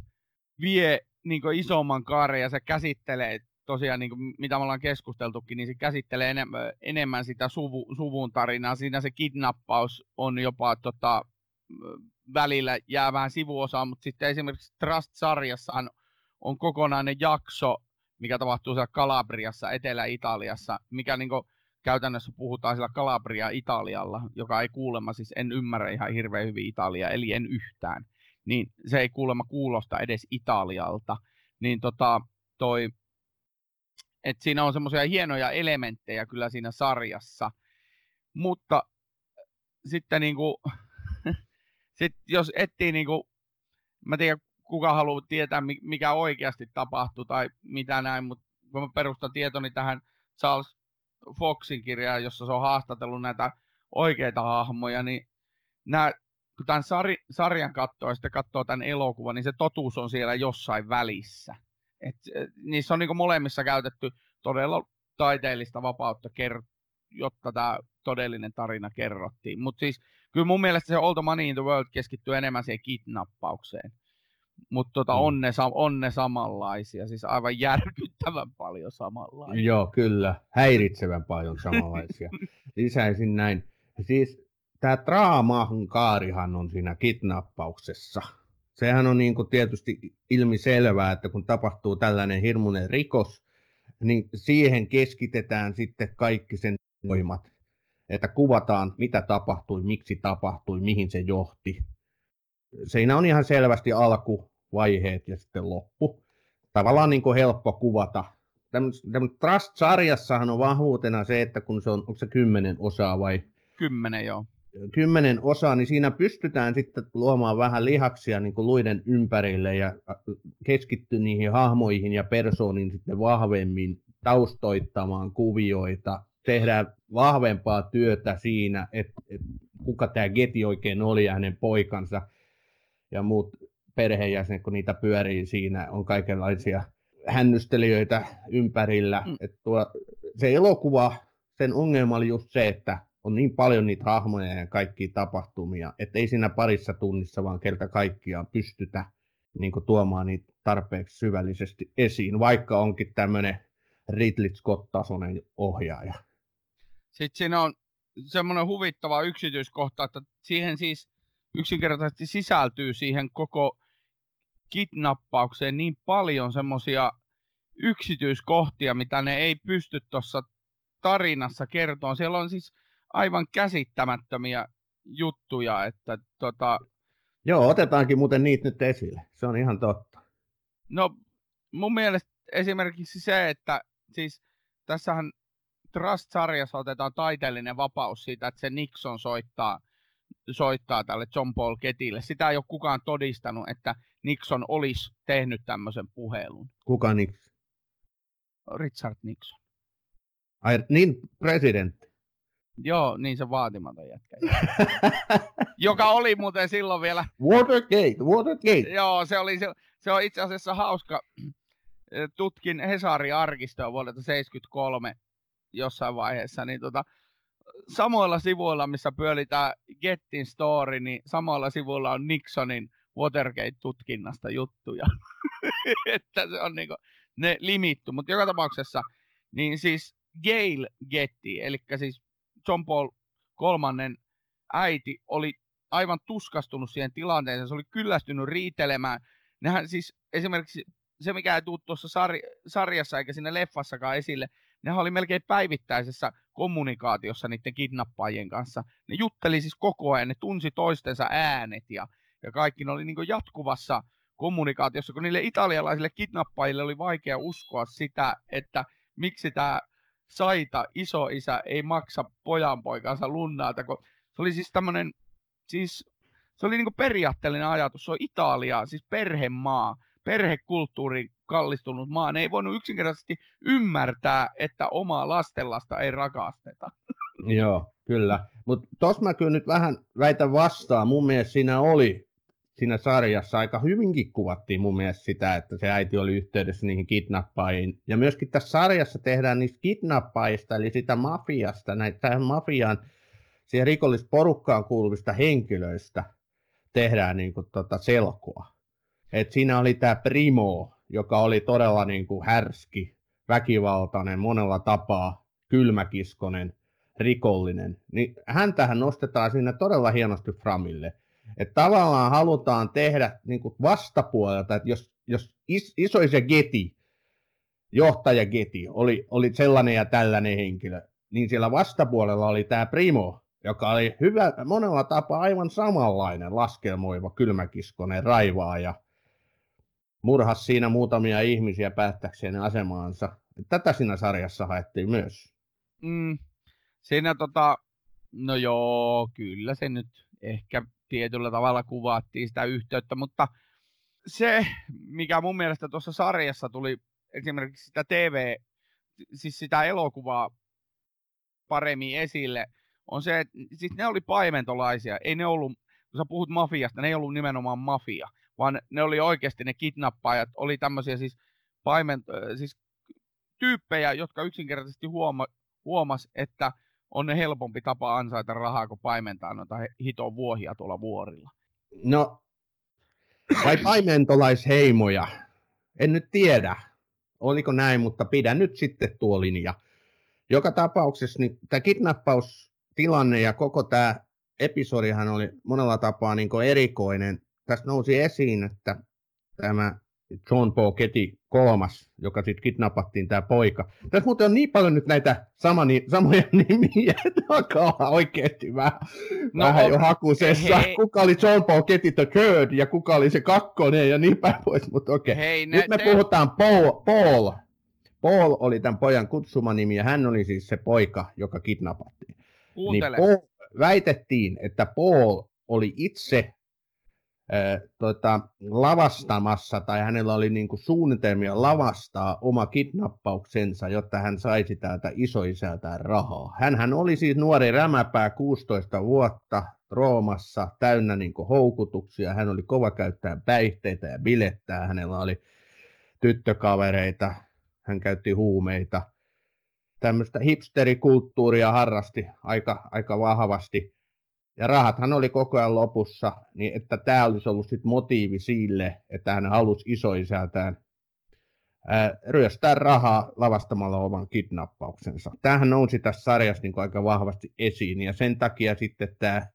C: vie niin isomman kaaren ja se käsittelee tosiaan, niin kuin, mitä me ollaan keskusteltukin, niin se käsittelee enemmän, enemmän sitä suvu, suvun tarinaa. Siinä se kidnappaus on jopa tota, välillä jää vähän sivuosaan, mutta sitten esimerkiksi Trust-sarjassa on kokonainen jakso, mikä tapahtuu siellä Kalabriassa, Etelä-Italiassa, mikä niin kuin, käytännössä puhutaan sillä Kalabria Italialla, joka ei kuulemma, siis en ymmärrä ihan hirveän hyvin Italia, eli en yhtään, niin se ei kuulemma kuulosta edes Italialta, niin tota, toi, että siinä on semmoisia hienoja elementtejä kyllä siinä sarjassa, mutta sitten niinku, sit jos etsii niinku, mä tiedän kuka haluaa tietää mikä oikeasti tapahtuu tai mitä näin, mutta kun mä perustan tietoni tähän Charles Foxin kirjaa, jossa se on haastatellut näitä oikeita hahmoja, niin nämä, kun tämän sarjan katsoo ja sitten katsoo tämän elokuvan, niin se totuus on siellä jossain välissä. Et, niissä on niin molemmissa käytetty todella taiteellista vapautta, ker- jotta tämä todellinen tarina kerrottiin. Mutta siis kyllä mun mielestä se All the Money in the World keskittyy enemmän siihen kidnappaukseen. Mutta tota, mm. on, ne, on ne samanlaisia, siis aivan järkyttävän paljon samanlaisia.
B: Joo, kyllä, häiritsevän paljon samanlaisia. Lisäisin näin. Siis tämä draamahun kaarihan on siinä kidnappauksessa. Sehän on niin kuin tietysti ilmiselvää, että kun tapahtuu tällainen hirmuinen rikos, niin siihen keskitetään sitten kaikki sen voimat. Että kuvataan, mitä tapahtui, miksi tapahtui, mihin se johti siinä on ihan selvästi alkuvaiheet ja sitten loppu. Tavallaan niin kuin helppo kuvata. Tämän Trust-sarjassahan on vahvuutena se, että kun se on, onko se kymmenen osaa vai?
C: Kymmenen, joo.
B: Kymmenen osaa, niin siinä pystytään sitten luomaan vähän lihaksia niin kuin luiden ympärille ja keskittyä niihin hahmoihin ja persooniin sitten vahvemmin taustoittamaan kuvioita, tehdään vahvempaa työtä siinä, että, että kuka tämä Geti oikein oli ja hänen poikansa – ja muut perheenjäsenet, kun niitä pyörii siinä, on kaikenlaisia hännystelijöitä ympärillä. Mm. Et tuo, se elokuva, sen ongelma oli just se, että on niin paljon niitä hahmoja ja kaikkia tapahtumia, että ei siinä parissa tunnissa vaan kerta kaikkiaan pystytä niin tuomaan niitä tarpeeksi syvällisesti esiin, vaikka onkin tämmöinen Ridley Scott-tasoinen ohjaaja.
C: Sitten siinä on semmoinen huvittava yksityiskohta, että siihen siis yksinkertaisesti sisältyy siihen koko kidnappaukseen niin paljon semmoisia yksityiskohtia, mitä ne ei pysty tuossa tarinassa kertoa. Siellä on siis aivan käsittämättömiä juttuja, että tota...
B: Joo, otetaankin muuten niitä nyt esille. Se on ihan totta.
C: No, mun mielestä esimerkiksi se, että siis tässähän Trust-sarjassa otetaan taiteellinen vapaus siitä, että se Nixon soittaa soittaa tälle John Paul Ketille. Sitä ei ole kukaan todistanut, että Nixon olisi tehnyt tämmöisen puhelun.
B: Kuka Nixon?
C: Richard Nixon.
B: Ai, niin, presidentti.
C: Joo, niin se vaatimaton jätkä. Joka oli muuten silloin vielä...
B: Watergate, Watergate.
C: Joo, se, oli, se, se on itse asiassa hauska. Tutkin Hesari-arkistoa vuodelta 73 jossain vaiheessa, niin tota, samoilla sivuilla, missä pyöli tämä Gettin story, niin samoilla sivuilla on Nixonin Watergate-tutkinnasta juttuja. että se on niinku, ne limittu, mutta joka tapauksessa, niin siis Gail Getty, eli siis John Paul kolmannen äiti, oli aivan tuskastunut siihen tilanteeseen, se oli kyllästynyt riitelemään. Nehän siis esimerkiksi se, mikä ei tule tuossa sar- sarjassa eikä siinä leffassakaan esille, nehän oli melkein päivittäisessä kommunikaatiossa niiden kidnappaajien kanssa. Ne jutteli siis koko ajan, ne tunsi toistensa äänet ja, ja kaikki ne oli niin jatkuvassa kommunikaatiossa, kun niille italialaisille kidnappaajille oli vaikea uskoa sitä, että miksi tämä Saita isoisä ei maksa pojanpoikansa lunnaata, kun se oli siis tämmöinen, siis se oli niin periaatteellinen ajatus, se on Italia, siis perhemaa, perhekulttuuri kallistunut maa, ne ei voinut yksinkertaisesti ymmärtää, että omaa lastenlasta ei rakasteta.
B: Joo, kyllä. Mutta tuossa mä kyllä nyt vähän väitän vastaan. Mun mielestä siinä oli siinä sarjassa aika hyvinkin kuvattiin mun mielestä sitä, että se äiti oli yhteydessä niihin kidnappaihin. Ja myöskin tässä sarjassa tehdään niistä kidnappaista, eli sitä mafiasta, näitä tähän mafiaan, siihen rikollisporukkaan kuuluvista henkilöistä tehdään niin kuin tota selkoa. Et siinä oli tämä Primo, joka oli todella niin kuin härski, väkivaltainen, monella tapaa kylmäkiskonen, rikollinen. Niin häntähän nostetaan siinä todella hienosti Framille. Että tavallaan halutaan tehdä niin kuin vastapuolelta, että jos, jos is, isoisa Geti, johtaja Geti, oli, oli sellainen ja tällainen henkilö, niin siellä vastapuolella oli tämä Primo, joka oli hyvä, monella tapaa aivan samanlainen laskelmoiva kylmäkiskonen raivaaja, murhas siinä muutamia ihmisiä päättäkseen asemaansa. Tätä siinä sarjassa haettiin myös.
C: Mm, siinä tota, no joo, kyllä se nyt ehkä tietyllä tavalla kuvattiin sitä yhteyttä, mutta se, mikä mun mielestä tuossa sarjassa tuli esimerkiksi sitä TV, siis sitä elokuvaa paremmin esille, on se, että siis ne oli paimentolaisia, ei ne ollut, kun sä puhut mafiasta, ne ei ollut nimenomaan mafia, vaan ne oli oikeasti ne kidnappaajat, oli tämmöisiä siis paimen, siis tyyppejä, jotka yksinkertaisesti huoma, huomas, että on ne helpompi tapa ansaita rahaa, kuin paimentaa noita hiton vuohia tuolla vuorilla.
B: No, vai paimentolaisheimoja? En nyt tiedä, oliko näin, mutta pidän nyt sitten tuo linja. Joka tapauksessa niin tämä kidnappaustilanne ja koko tämä episodihan oli monella tapaa niin erikoinen. Tässä nousi esiin, että tämä John Paul Getty kolmas, joka sitten kidnappattiin tämä poika. Tässä muuten on niin paljon nyt näitä samani, samoja nimiä, että alkaa oikeasti vähän, no, vähän jo hakusessa. Hei. Kuka oli John Paul Getty the third ja kuka oli se kakkonen ja niin päin pois, mutta okei. Okay. nyt me te... puhutaan Paul, Paul. Paul oli tämän pojan kutsumanimi ja hän oli siis se poika, joka kidnappattiin. Niin Paul, väitettiin, että Paul oli itse tota, lavastamassa tai hänellä oli niin kuin suunnitelmia lavastaa oma kidnappauksensa, jotta hän saisi täältä isoisältään rahaa. Hänhän oli siis nuori rämäpää 16 vuotta Roomassa täynnä niin kuin houkutuksia. Hän oli kova käyttää päihteitä ja bilettää. Hänellä oli tyttökavereita, hän käytti huumeita. Tämmöistä hipsterikulttuuria harrasti aika, aika vahvasti ja rahathan oli koko ajan lopussa, niin että tämä olisi ollut sit motiivi sille, että hän halusi isoisältään ää, ryöstää rahaa lavastamalla oman kidnappauksensa. Tämähän nousi tässä sarjassa niin aika vahvasti esiin, ja sen takia sitten tämä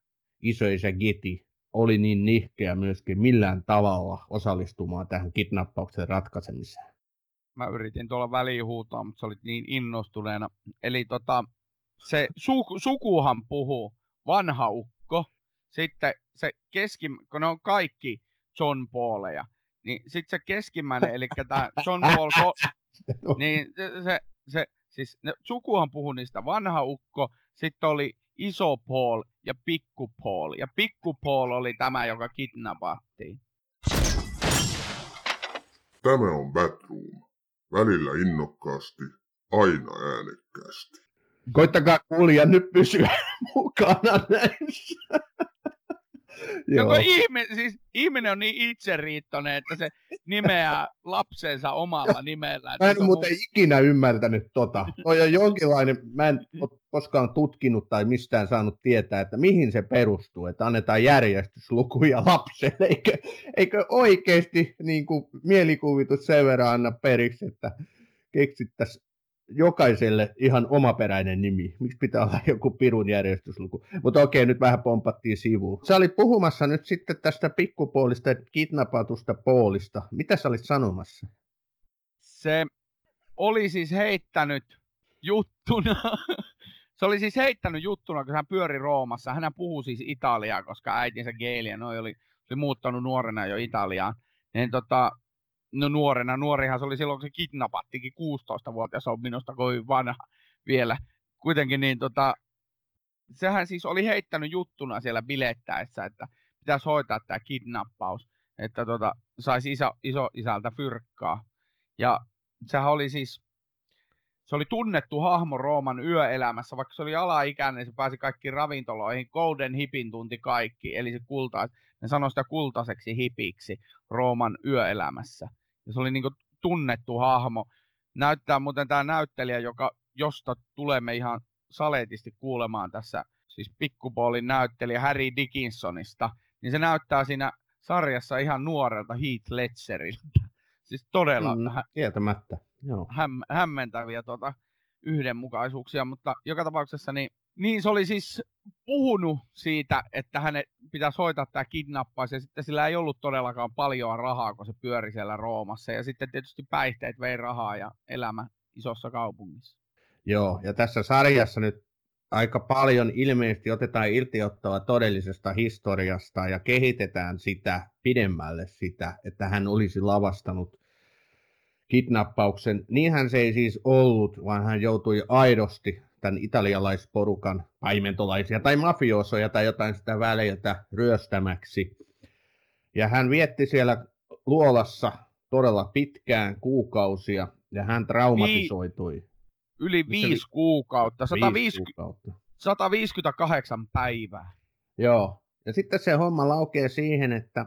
B: isoisä Geti oli niin nihkeä myöskin millään tavalla osallistumaan tähän kidnappauksen ratkaisemiseen.
C: Mä yritin tuolla väliin huutaa, mutta sä olit niin innostuneena. Eli tota, se su- sukuhan puhuu, vanha ukko, sitten se keski, kun ne on kaikki John Pauleja, niin sitten se keskimmäinen, eli tämä John Paul, ko- niin se, se, siis ne, sukuhan puhui niistä vanha ukko, sitten oli iso Paul ja Pikku Paul. Ja Pikku Paul oli tämä, joka kidnappattiin.
A: Tämä on Batroom. Välillä innokkaasti, aina äänekkäästi.
B: Koittakaa kuulia nyt pysyä mukana näissä.
C: Joo. Joko ihme, siis ihminen on niin itseriittoinen, että se nimeää lapsensa omalla nimellä.
B: Mä en muuten mun... ikinä ymmärtänyt tota. Toi on jonkinlainen, mä en ole koskaan tutkinut tai mistään saanut tietää, että mihin se perustuu, että annetaan järjestyslukuja lapselle, eikö, eikö oikeasti niin kuin, mielikuvitus sen verran anna periksi, että keksittäisiin jokaiselle ihan omaperäinen nimi. Miksi pitää olla joku pirun järjestysluku? Mutta okei, nyt vähän pompattiin sivuun. Sä olit puhumassa nyt sitten tästä pikkupuolista ja kidnappatusta poolista. Mitä sä olit sanomassa?
C: Se oli siis heittänyt juttuna, se oli siis heittänyt juttuna, kun hän pyöri Roomassa. Hän puhuu siis Italiaa, koska äitinsä Geeli ja noi oli, oli muuttanut nuorena jo Italiaan. Niin tota, no nuorena, nuorihan se oli silloin, kun se kidnappattikin 16-vuotias, on minusta kovin vanha vielä. Kuitenkin niin tota, sehän siis oli heittänyt juttuna siellä bilettäessä, että pitäisi hoitaa tämä kidnappaus, että tota, saisi iso, iso isältä fyrkkaa. Ja sehän oli siis, se oli tunnettu hahmo Rooman yöelämässä, vaikka se oli alaikäinen, niin se pääsi kaikkiin ravintoloihin, Golden Hipin tunti kaikki, eli se kulta, ne sanoi sitä kultaiseksi hipiksi Rooman yöelämässä. Ja se oli niin kuin tunnettu hahmo. Näyttää muuten tämä näyttelijä, joka, josta tulemme ihan saletisti kuulemaan tässä, siis pikkupoolin näyttelijä Harry Dickinsonista, niin se näyttää siinä sarjassa ihan nuorelta Heath Ledgeriltä. Siis todella mm,
B: kieltämättä. Joo.
C: Häm, hämmentäviä tuota, yhdenmukaisuuksia, mutta joka tapauksessa niin niin se oli siis puhunut siitä, että hänet pitäisi hoitaa tämä kidnappaus, ja sitten sillä ei ollut todellakaan paljon rahaa, kun se pyöri siellä Roomassa. Ja sitten tietysti päihteet vei rahaa ja elämä isossa kaupungissa.
B: Joo, ja tässä sarjassa nyt aika paljon ilmeisesti otetaan irtiottoa todellisesta historiasta ja kehitetään sitä pidemmälle sitä, että hän olisi lavastanut kidnappauksen. Niinhän se ei siis ollut, vaan hän joutui aidosti tämän italialaisporukan paimentolaisia tai mafiosoja tai jotain sitä väleiltä ryöstämäksi. Ja hän vietti siellä luolassa todella pitkään kuukausia ja hän traumatisoitui. Vi-
C: yli viisi kuukautta, 150, kuukautta, 158 päivää.
B: Joo, ja sitten se homma laukee siihen, että,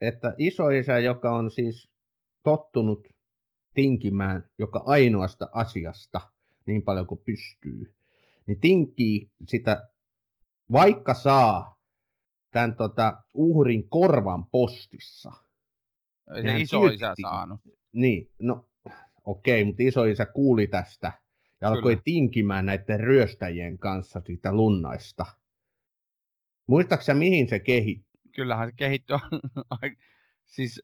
B: että isoisä, joka on siis tottunut tinkimään joka ainoasta asiasta – niin paljon kuin pystyy, niin tinkii sitä, vaikka saa tämän tota, uhrin korvan postissa.
C: Ei se isoisä saanut.
B: Niin, no okei, okay, mutta isoisä kuuli tästä ja alkoi Kyllä. tinkimään näiden ryöstäjien kanssa siitä lunnaista. Muistaaksä mihin se kehittyi?
C: Kyllähän se kehittyi. siis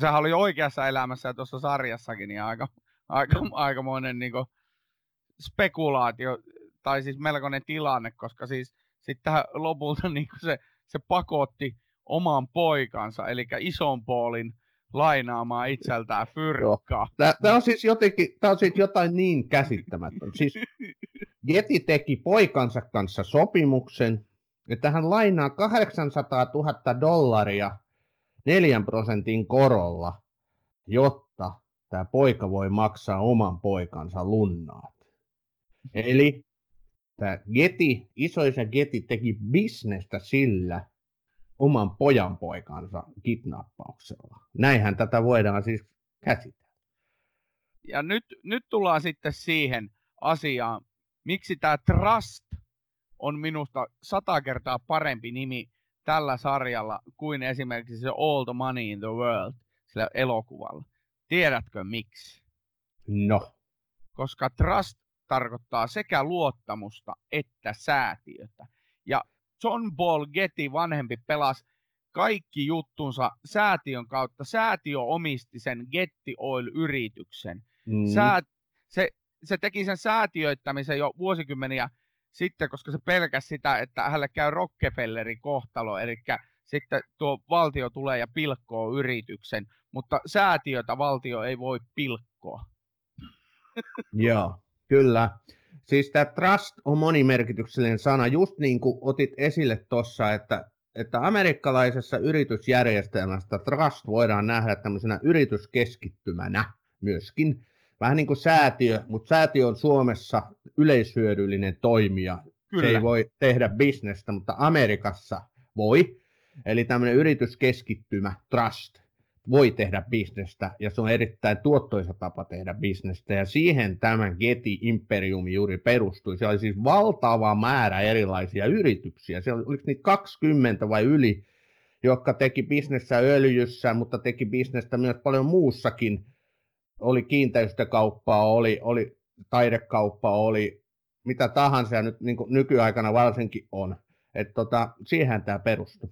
C: sehän oli oikeassa elämässä ja tuossa sarjassakin niin aika, aika, aikamoinen niin kuin, spekulaatio, tai siis melkoinen tilanne, koska siis sitten lopulta niin se, se pakotti oman poikansa, eli ison poolin lainaamaan itseltään fyrkkaa.
B: Tämä on siis jotenkin, tämä on siis jotain niin käsittämätöntä. Siis Jeti teki poikansa kanssa sopimuksen, että hän lainaa 800 000 dollaria 4 prosentin korolla, jotta tämä poika voi maksaa oman poikansa lunnaat. Eli tämä Geti, isoisa Geti teki bisnestä sillä oman pojan poikansa kidnappauksella. Näinhän tätä voidaan siis käsitellä.
C: Ja nyt, nyt tullaan sitten siihen asiaan, miksi tämä Trust on minusta sata kertaa parempi nimi tällä sarjalla kuin esimerkiksi se All the Money in the World sillä elokuvalla. Tiedätkö miksi?
B: No.
C: Koska Trust tarkoittaa sekä luottamusta että säätiötä. Ja John Paul Getty vanhempi pelasi kaikki juttunsa säätiön kautta. Säätiö omisti sen Getty Oil-yrityksen. Mm. Säät, se, se teki sen säätiöittämisen jo vuosikymmeniä sitten, koska se pelkäsi sitä, että hänelle käy Rockefellerin kohtalo, eli sitten tuo valtio tulee ja pilkkoo yrityksen, mutta säätiötä valtio ei voi pilkkoa.
B: Joo. Kyllä. Siis tämä trust on monimerkityksellinen sana, just niin kuin otit esille tuossa, että, että amerikkalaisessa yritysjärjestelmästä trust voidaan nähdä tämmöisenä yrityskeskittymänä myöskin. Vähän niin kuin säätiö, mutta säätiö on Suomessa yleishyödyllinen toimija. Kyllä. Se ei voi tehdä bisnestä, mutta Amerikassa voi. Eli tämmöinen yrityskeskittymä, trust, voi tehdä bisnestä ja se on erittäin tuottoisa tapa tehdä bisnestä ja siihen tämä Getty Imperium juuri perustui. Se oli siis valtava määrä erilaisia yrityksiä. Se oli, oliko niitä 20 vai yli, jotka teki bisnestä öljyssä, mutta teki bisnestä myös paljon muussakin. Oli kiinteistökauppaa, oli, oli taidekauppaa, oli mitä tahansa ja nyt niin nykyaikana varsinkin on. Että tota, siihen tämä perustui.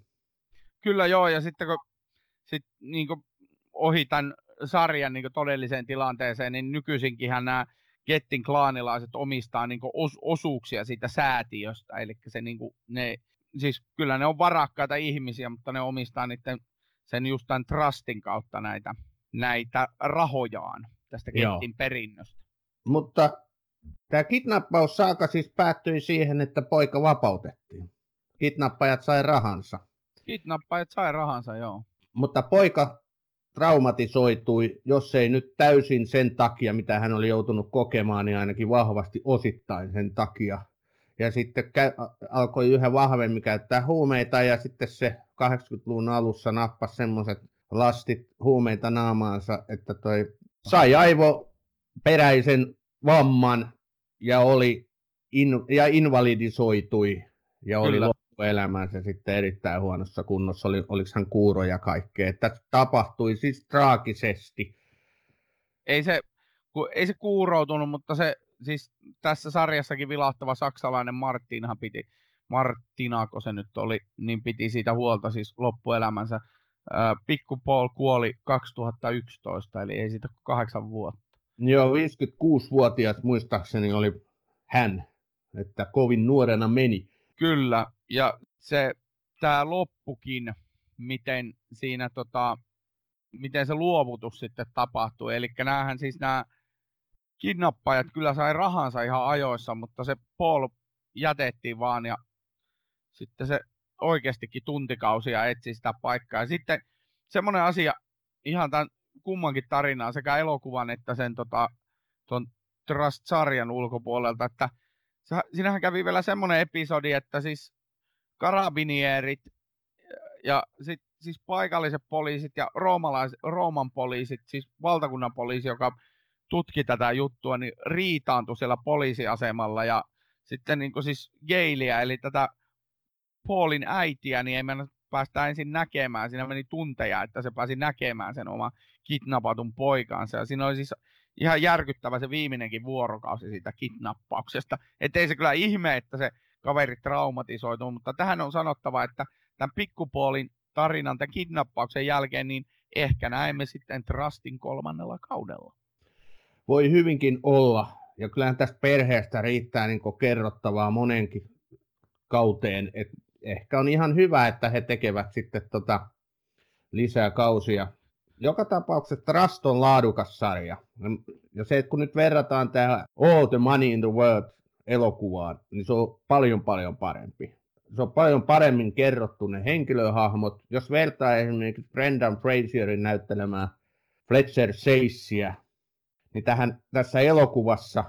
C: Kyllä joo, ja sitten kun sit, niin ohi tämän sarjan niin todelliseen tilanteeseen, niin nykyisinkinhän nämä Gettin klaanilaiset omistaa niin os, osuuksia siitä säätiöstä, eli se niin kuin, ne, siis kyllä ne on varakkaita ihmisiä, mutta ne omistaa niiden, sen just tämän trustin kautta näitä, näitä rahojaan tästä Gettin Joo. perinnöstä.
B: Mutta tämä kidnappaus saaka siis päättyi siihen, että poika vapautettiin. Kidnappajat sai rahansa.
C: Kidnappajat sai rahansa, joo.
B: Mutta poika traumatisoitui, jos ei nyt täysin sen takia, mitä hän oli joutunut kokemaan, niin ainakin vahvasti osittain sen takia. Ja sitten alkoi yhä vahvemmin käyttää huumeita ja sitten se 80-luvun alussa nappasi semmoiset lastit huumeita naamaansa, että toi sai aivoperäisen vamman ja oli in- ja invalidisoitui ja oli Kyllä loppuelämänsä sitten erittäin huonossa kunnossa, oli, oliko hän kuuro ja kaikkea. Että tapahtui siis traagisesti.
C: Ei se, ei se kuuroutunut, mutta se siis tässä sarjassakin vilahtava saksalainen Martinhan piti, Martinako se nyt oli, niin piti siitä huolta siis loppuelämänsä. Pikku Paul kuoli 2011, eli ei siitä kahdeksan vuotta.
B: Joo, 56-vuotias muistaakseni oli hän, että kovin nuorena meni.
C: Kyllä, ja se tämä loppukin, miten siinä tota, miten se luovutus sitten tapahtui. Eli näähän siis nämä kidnappajat kyllä sai rahansa ihan ajoissa, mutta se Paul jätettiin vaan ja sitten se oikeastikin tuntikausia etsi sitä paikkaa. Ja sitten semmoinen asia ihan tämän kummankin tarinaa, sekä elokuvan että sen tota, ton Trust-sarjan ulkopuolelta, että siinähän kävi vielä semmoinen episodi, että siis karabinierit ja sit, siis paikalliset poliisit ja roomalais, Rooman poliisit, siis valtakunnan poliisi, joka tutki tätä juttua, niin riitaantui siellä poliisiasemalla ja sitten niin siis Geilia, eli tätä Paulin äitiä, niin ei mennä päästä ensin näkemään. Siinä meni tunteja, että se pääsi näkemään sen oma kidnappatun poikansa. Ja siinä oli siis ihan järkyttävä se viimeinenkin vuorokausi siitä kidnappauksesta. Että ei se kyllä ihme, että se kaveri traumatisoituu, mutta tähän on sanottava, että tämän pikkupuolin tarinan, tämän kidnappauksen jälkeen, niin ehkä näemme sitten Trustin kolmannella kaudella.
B: Voi hyvinkin olla, ja kyllähän tästä perheestä riittää niin kerrottavaa monenkin kauteen, että ehkä on ihan hyvä, että he tekevät sitten tota lisää kausia. Joka tapauksessa Trust on laadukas sarja. Ja se, että kun nyt verrataan tähän All the Money in the World elokuvaan, niin se on paljon paljon parempi. Se on paljon paremmin kerrottu ne henkilöhahmot. Jos vertaa esimerkiksi Brendan Fraserin näyttelemään Fletcher Seissiä, niin tähän, tässä elokuvassa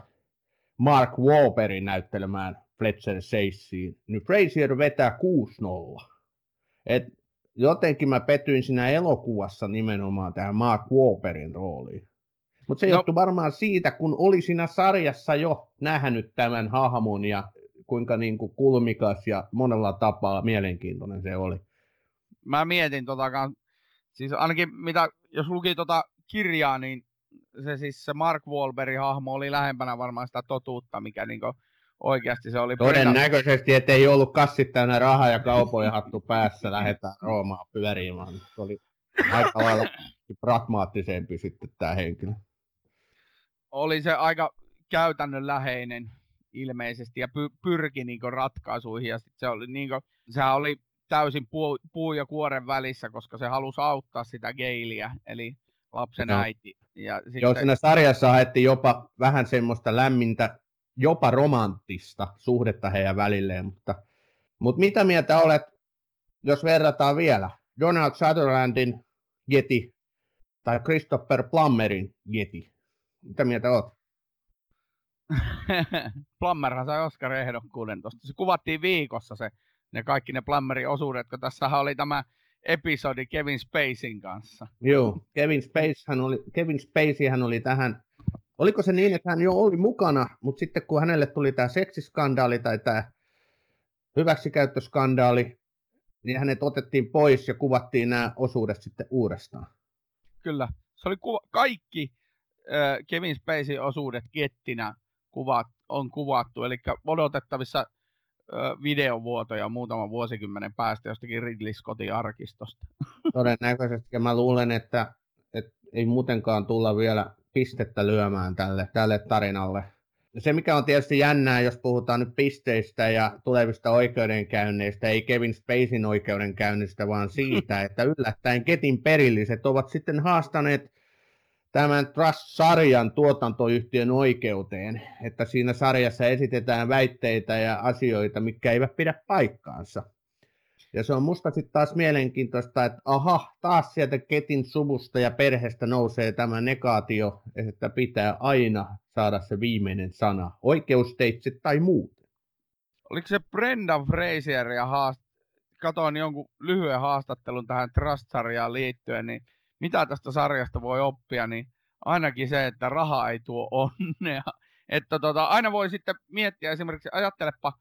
B: Mark Wahlbergin näyttelemään Fletcher Seissiin, niin Fraser vetää 6-0. Et jotenkin mä petyin siinä elokuvassa nimenomaan tähän Mark Wahlbergin rooliin. Mutta se no. johtui varmaan siitä, kun oli siinä sarjassa jo nähnyt tämän hahmon ja kuinka niin kuin kulmikas ja monella tapaa mielenkiintoinen se oli.
C: Mä mietin tota, siis ainakin mitä, jos luki tota kirjaa, niin se siis se Mark Wahlbergin hahmo oli lähempänä varmaan sitä totuutta, mikä niin oikeasti se oli...
B: Todennäköisesti, että ei ollut kassit täynnä rahaa ja kaupoja hattu päässä, lähdetään Roomaan pyörimään. Se oli aika lailla pragmaattisempi sitten tämä henkilö
C: oli se aika käytännönläheinen ilmeisesti ja py, pyrki niin ratkaisuihin ja sit se oli, niin kuin, sehän oli täysin puu, puu ja kuoren välissä, koska se halusi auttaa sitä Geiliä, eli lapsen no. äiti.
B: Ja sitten... Joo, siinä sarjassa haettiin jopa vähän semmoista lämmintä jopa romanttista suhdetta heidän välilleen, mutta, mutta mitä mieltä olet, jos verrataan vielä Donald Sutherlandin Yeti tai Christopher Plummerin Yeti? Mitä mieltä olet?
C: Plummerhan sai Oscar-ehdokkuuden tuosta. Se kuvattiin viikossa se, ne kaikki ne Plummerin osuudet, kun tässä oli tämä episodi Kevin Spacein kanssa.
B: Joo, Kevin, Space, hän oli, Kevin Spacey hän oli tähän, oliko se niin, että hän jo oli mukana, mutta sitten kun hänelle tuli tämä seksiskandaali tai tämä hyväksikäyttöskandaali, niin hänet otettiin pois ja kuvattiin nämä osuudet sitten uudestaan.
C: Kyllä, se oli kuva, kaikki äh, Kevin Spacey osuudet kettinä kuvat, on kuvattu, eli odotettavissa videovuotoja muutaman vuosikymmenen päästä jostakin Ridley Scottin arkistosta.
B: Todennäköisesti, mä luulen, että, että ei muutenkaan tulla vielä pistettä lyömään tälle, tälle tarinalle. Se, mikä on tietysti jännää, jos puhutaan nyt pisteistä ja tulevista oikeudenkäynneistä, ei Kevin Spacein oikeudenkäynnistä, vaan siitä, että yllättäen Ketin perilliset ovat sitten haastaneet tämän Trust-sarjan tuotantoyhtiön oikeuteen, että siinä sarjassa esitetään väitteitä ja asioita, mikä eivät pidä paikkaansa. Ja se on musta sitten taas mielenkiintoista, että aha, taas sieltä Ketin suvusta ja perheestä nousee tämä negaatio, että pitää aina saada se viimeinen sana, oikeusteitse tai muuten.
C: Oliko se Brendan Fraser ja haast... katoin jonkun lyhyen haastattelun tähän Trust-sarjaan liittyen, niin mitä tästä sarjasta voi oppia, niin ainakin se, että raha ei tuo onnea. Että tota, aina voi sitten miettiä esimerkiksi, ajattelepa,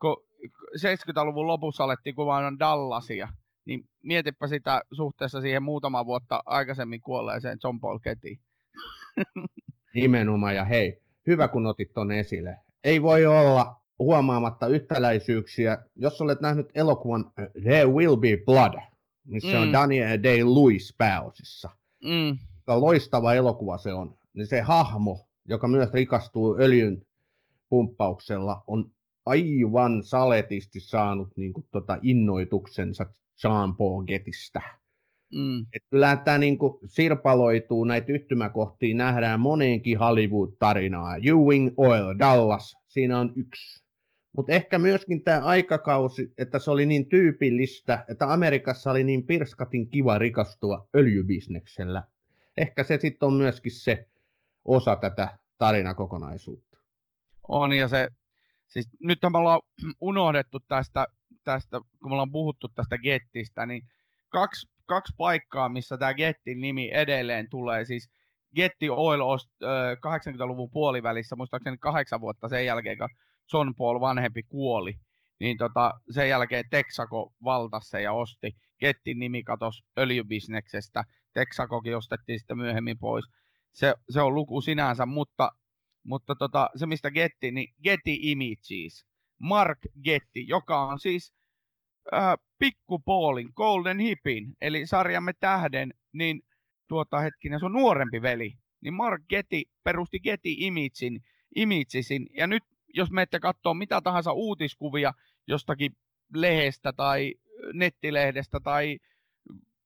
C: kun 70-luvun lopussa alettiin kuvaamaan Dallasia, niin mietipä sitä suhteessa siihen muutama vuotta aikaisemmin kuolleeseen John Paul Kettiin.
B: Nimenomaan, ja hei, hyvä kun otit ton esille. Ei voi olla huomaamatta yhtäläisyyksiä. Jos olet nähnyt elokuvan There Will Be Blood, missä mm. on Daniel Day-Lewis pääosissa. Mm. Loistava elokuva se on. Niin se hahmo, joka myös rikastuu öljyn pumppauksella, on aivan saletisti saanut niin kuin, tota, innoituksensa Jean Paul Getistä. Mm. Et kyllä tämä niin kuin, sirpaloituu, näitä yhtymäkohtia nähdään moneenkin Hollywood-tarinaa. Ewing Oil, Dallas, siinä on yksi. Mutta ehkä myöskin tämä aikakausi, että se oli niin tyypillistä, että Amerikassa oli niin pirskatin kiva rikastua öljybisneksellä. Ehkä se sitten on myöskin se osa tätä tarinakokonaisuutta.
C: On ja se, siis nyt me ollaan unohdettu tästä, tästä, kun me ollaan puhuttu tästä Gettistä, niin kaksi, kaksi paikkaa, missä tämä Gettin nimi edelleen tulee, siis Getti Oil 80-luvun puolivälissä, muistaakseni kahdeksan vuotta sen jälkeen, kun John Paul vanhempi kuoli, niin tota, sen jälkeen Texaco valtasi ja osti. Gettin nimi katosi öljybisneksestä. Texacokin ostettiin sitten myöhemmin pois. Se, se on luku sinänsä, mutta, mutta tota, se mistä Getti, niin Getty Images. Mark Getty, joka on siis äh, Pikku Paulin, Golden Hipin, eli sarjamme tähden, niin tuota hetkinen, se on nuorempi veli. Niin Mark Getty perusti Getty Imagesin, Imagesin, ja nyt jos menette katsoa mitä tahansa uutiskuvia jostakin lehdestä tai nettilehdestä tai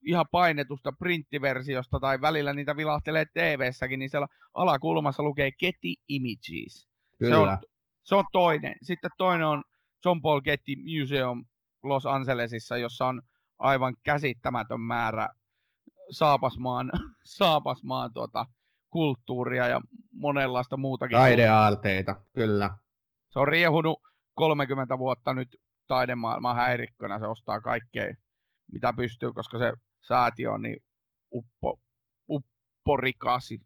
C: ihan painetusta printtiversiosta tai välillä niitä vilahtelee TV-säkin, niin siellä alakulmassa lukee Getty Images. Kyllä. Se on, se on toinen. Sitten toinen on John Paul Getty Museum Los Angelesissa, jossa on aivan käsittämätön määrä saapasmaan, saapasmaan tuota, kulttuuria ja monenlaista muutakin.
B: Taideaarteita, kyllä
C: se on riehunut 30 vuotta nyt taidemaailman häirikkönä, se ostaa kaikkea, mitä pystyy, koska se säätiö on niin uppo, upporikasi.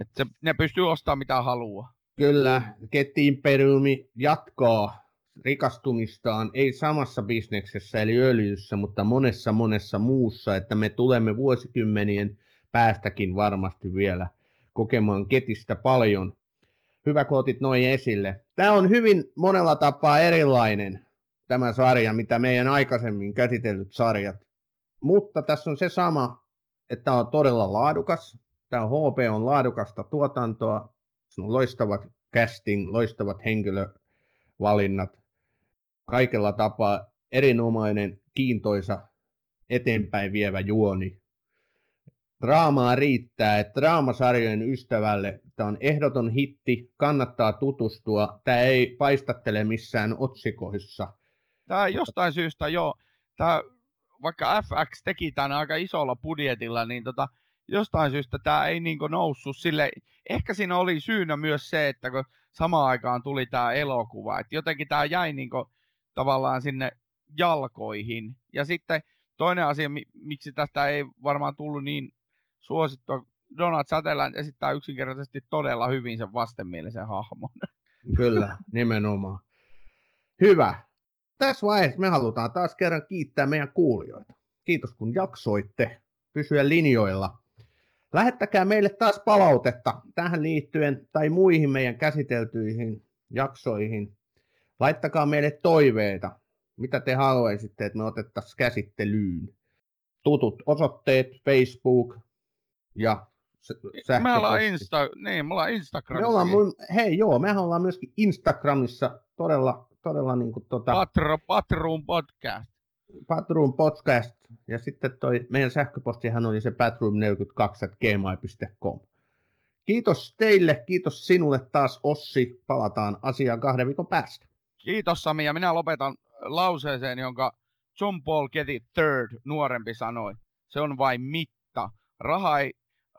C: Että se, ne pystyy ostamaan mitä haluaa.
B: Kyllä, Ketti Imperiumi jatkaa rikastumistaan, ei samassa bisneksessä eli öljyssä, mutta monessa monessa muussa, että me tulemme vuosikymmenien päästäkin varmasti vielä kokemaan Ketistä paljon hyvä, kun otit noin esille. Tämä on hyvin monella tapaa erilainen tämä sarja, mitä meidän aikaisemmin käsitellyt sarjat. Mutta tässä on se sama, että tämä on todella laadukas. Tämä HP on laadukasta tuotantoa. Se on loistavat casting, loistavat henkilövalinnat. Kaikella tapaa erinomainen, kiintoisa, eteenpäin vievä juoni. draamaa riittää, että draamasarjojen ystävälle tämä on ehdoton hitti, kannattaa tutustua, tämä ei paistattele missään otsikoissa.
C: Tämä jostain syystä jo, tämä, vaikka FX teki tämän aika isolla budjetilla, niin tota, jostain syystä tämä ei niin noussut sille, ehkä siinä oli syynä myös se, että kun samaan aikaan tuli tämä elokuva, että jotenkin tämä jäi niin tavallaan sinne jalkoihin. Ja sitten toinen asia, miksi tästä ei varmaan tullut niin suosittua, Donald Sutherland esittää yksinkertaisesti todella hyvin sen vastenmielisen hahmon.
B: Kyllä, nimenomaan. Hyvä. Tässä vaiheessa me halutaan taas kerran kiittää meidän kuulijoita. Kiitos kun jaksoitte pysyä linjoilla. Lähettäkää meille taas palautetta tähän liittyen tai muihin meidän käsiteltyihin jaksoihin. Laittakaa meille toiveita, mitä te haluaisitte, että me otettaisiin käsittelyyn. Tutut osoitteet, Facebook ja
C: sähköposti. Me ollaan, Insta, niin, me ollaan Instagramissa.
B: Me ollaan, hei joo, mehän ollaan myöskin Instagramissa todella, todella niin kuin tota...
C: Patro, Patruun podcast.
B: Patruun podcast. Ja sitten toi meidän sähköpostihan oli se patroom42.gmail.com. Kiitos teille, kiitos sinulle taas Ossi. Palataan asiaan kahden viikon päästä.
C: Kiitos Sami ja minä lopetan lauseeseen, jonka John Paul Getty Third nuorempi sanoi. Se on vain mitta. Raha ei,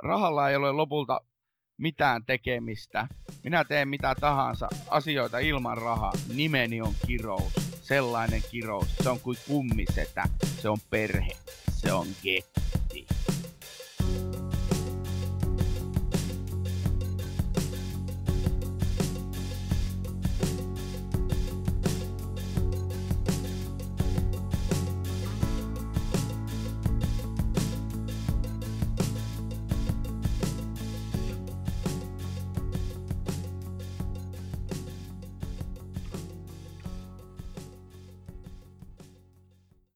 C: rahalla ei ole lopulta mitään tekemistä. Minä teen mitä tahansa asioita ilman rahaa. Nimeni on kirous. Sellainen kirous. Se on kuin kummisetä. Se on perhe. Se on getti.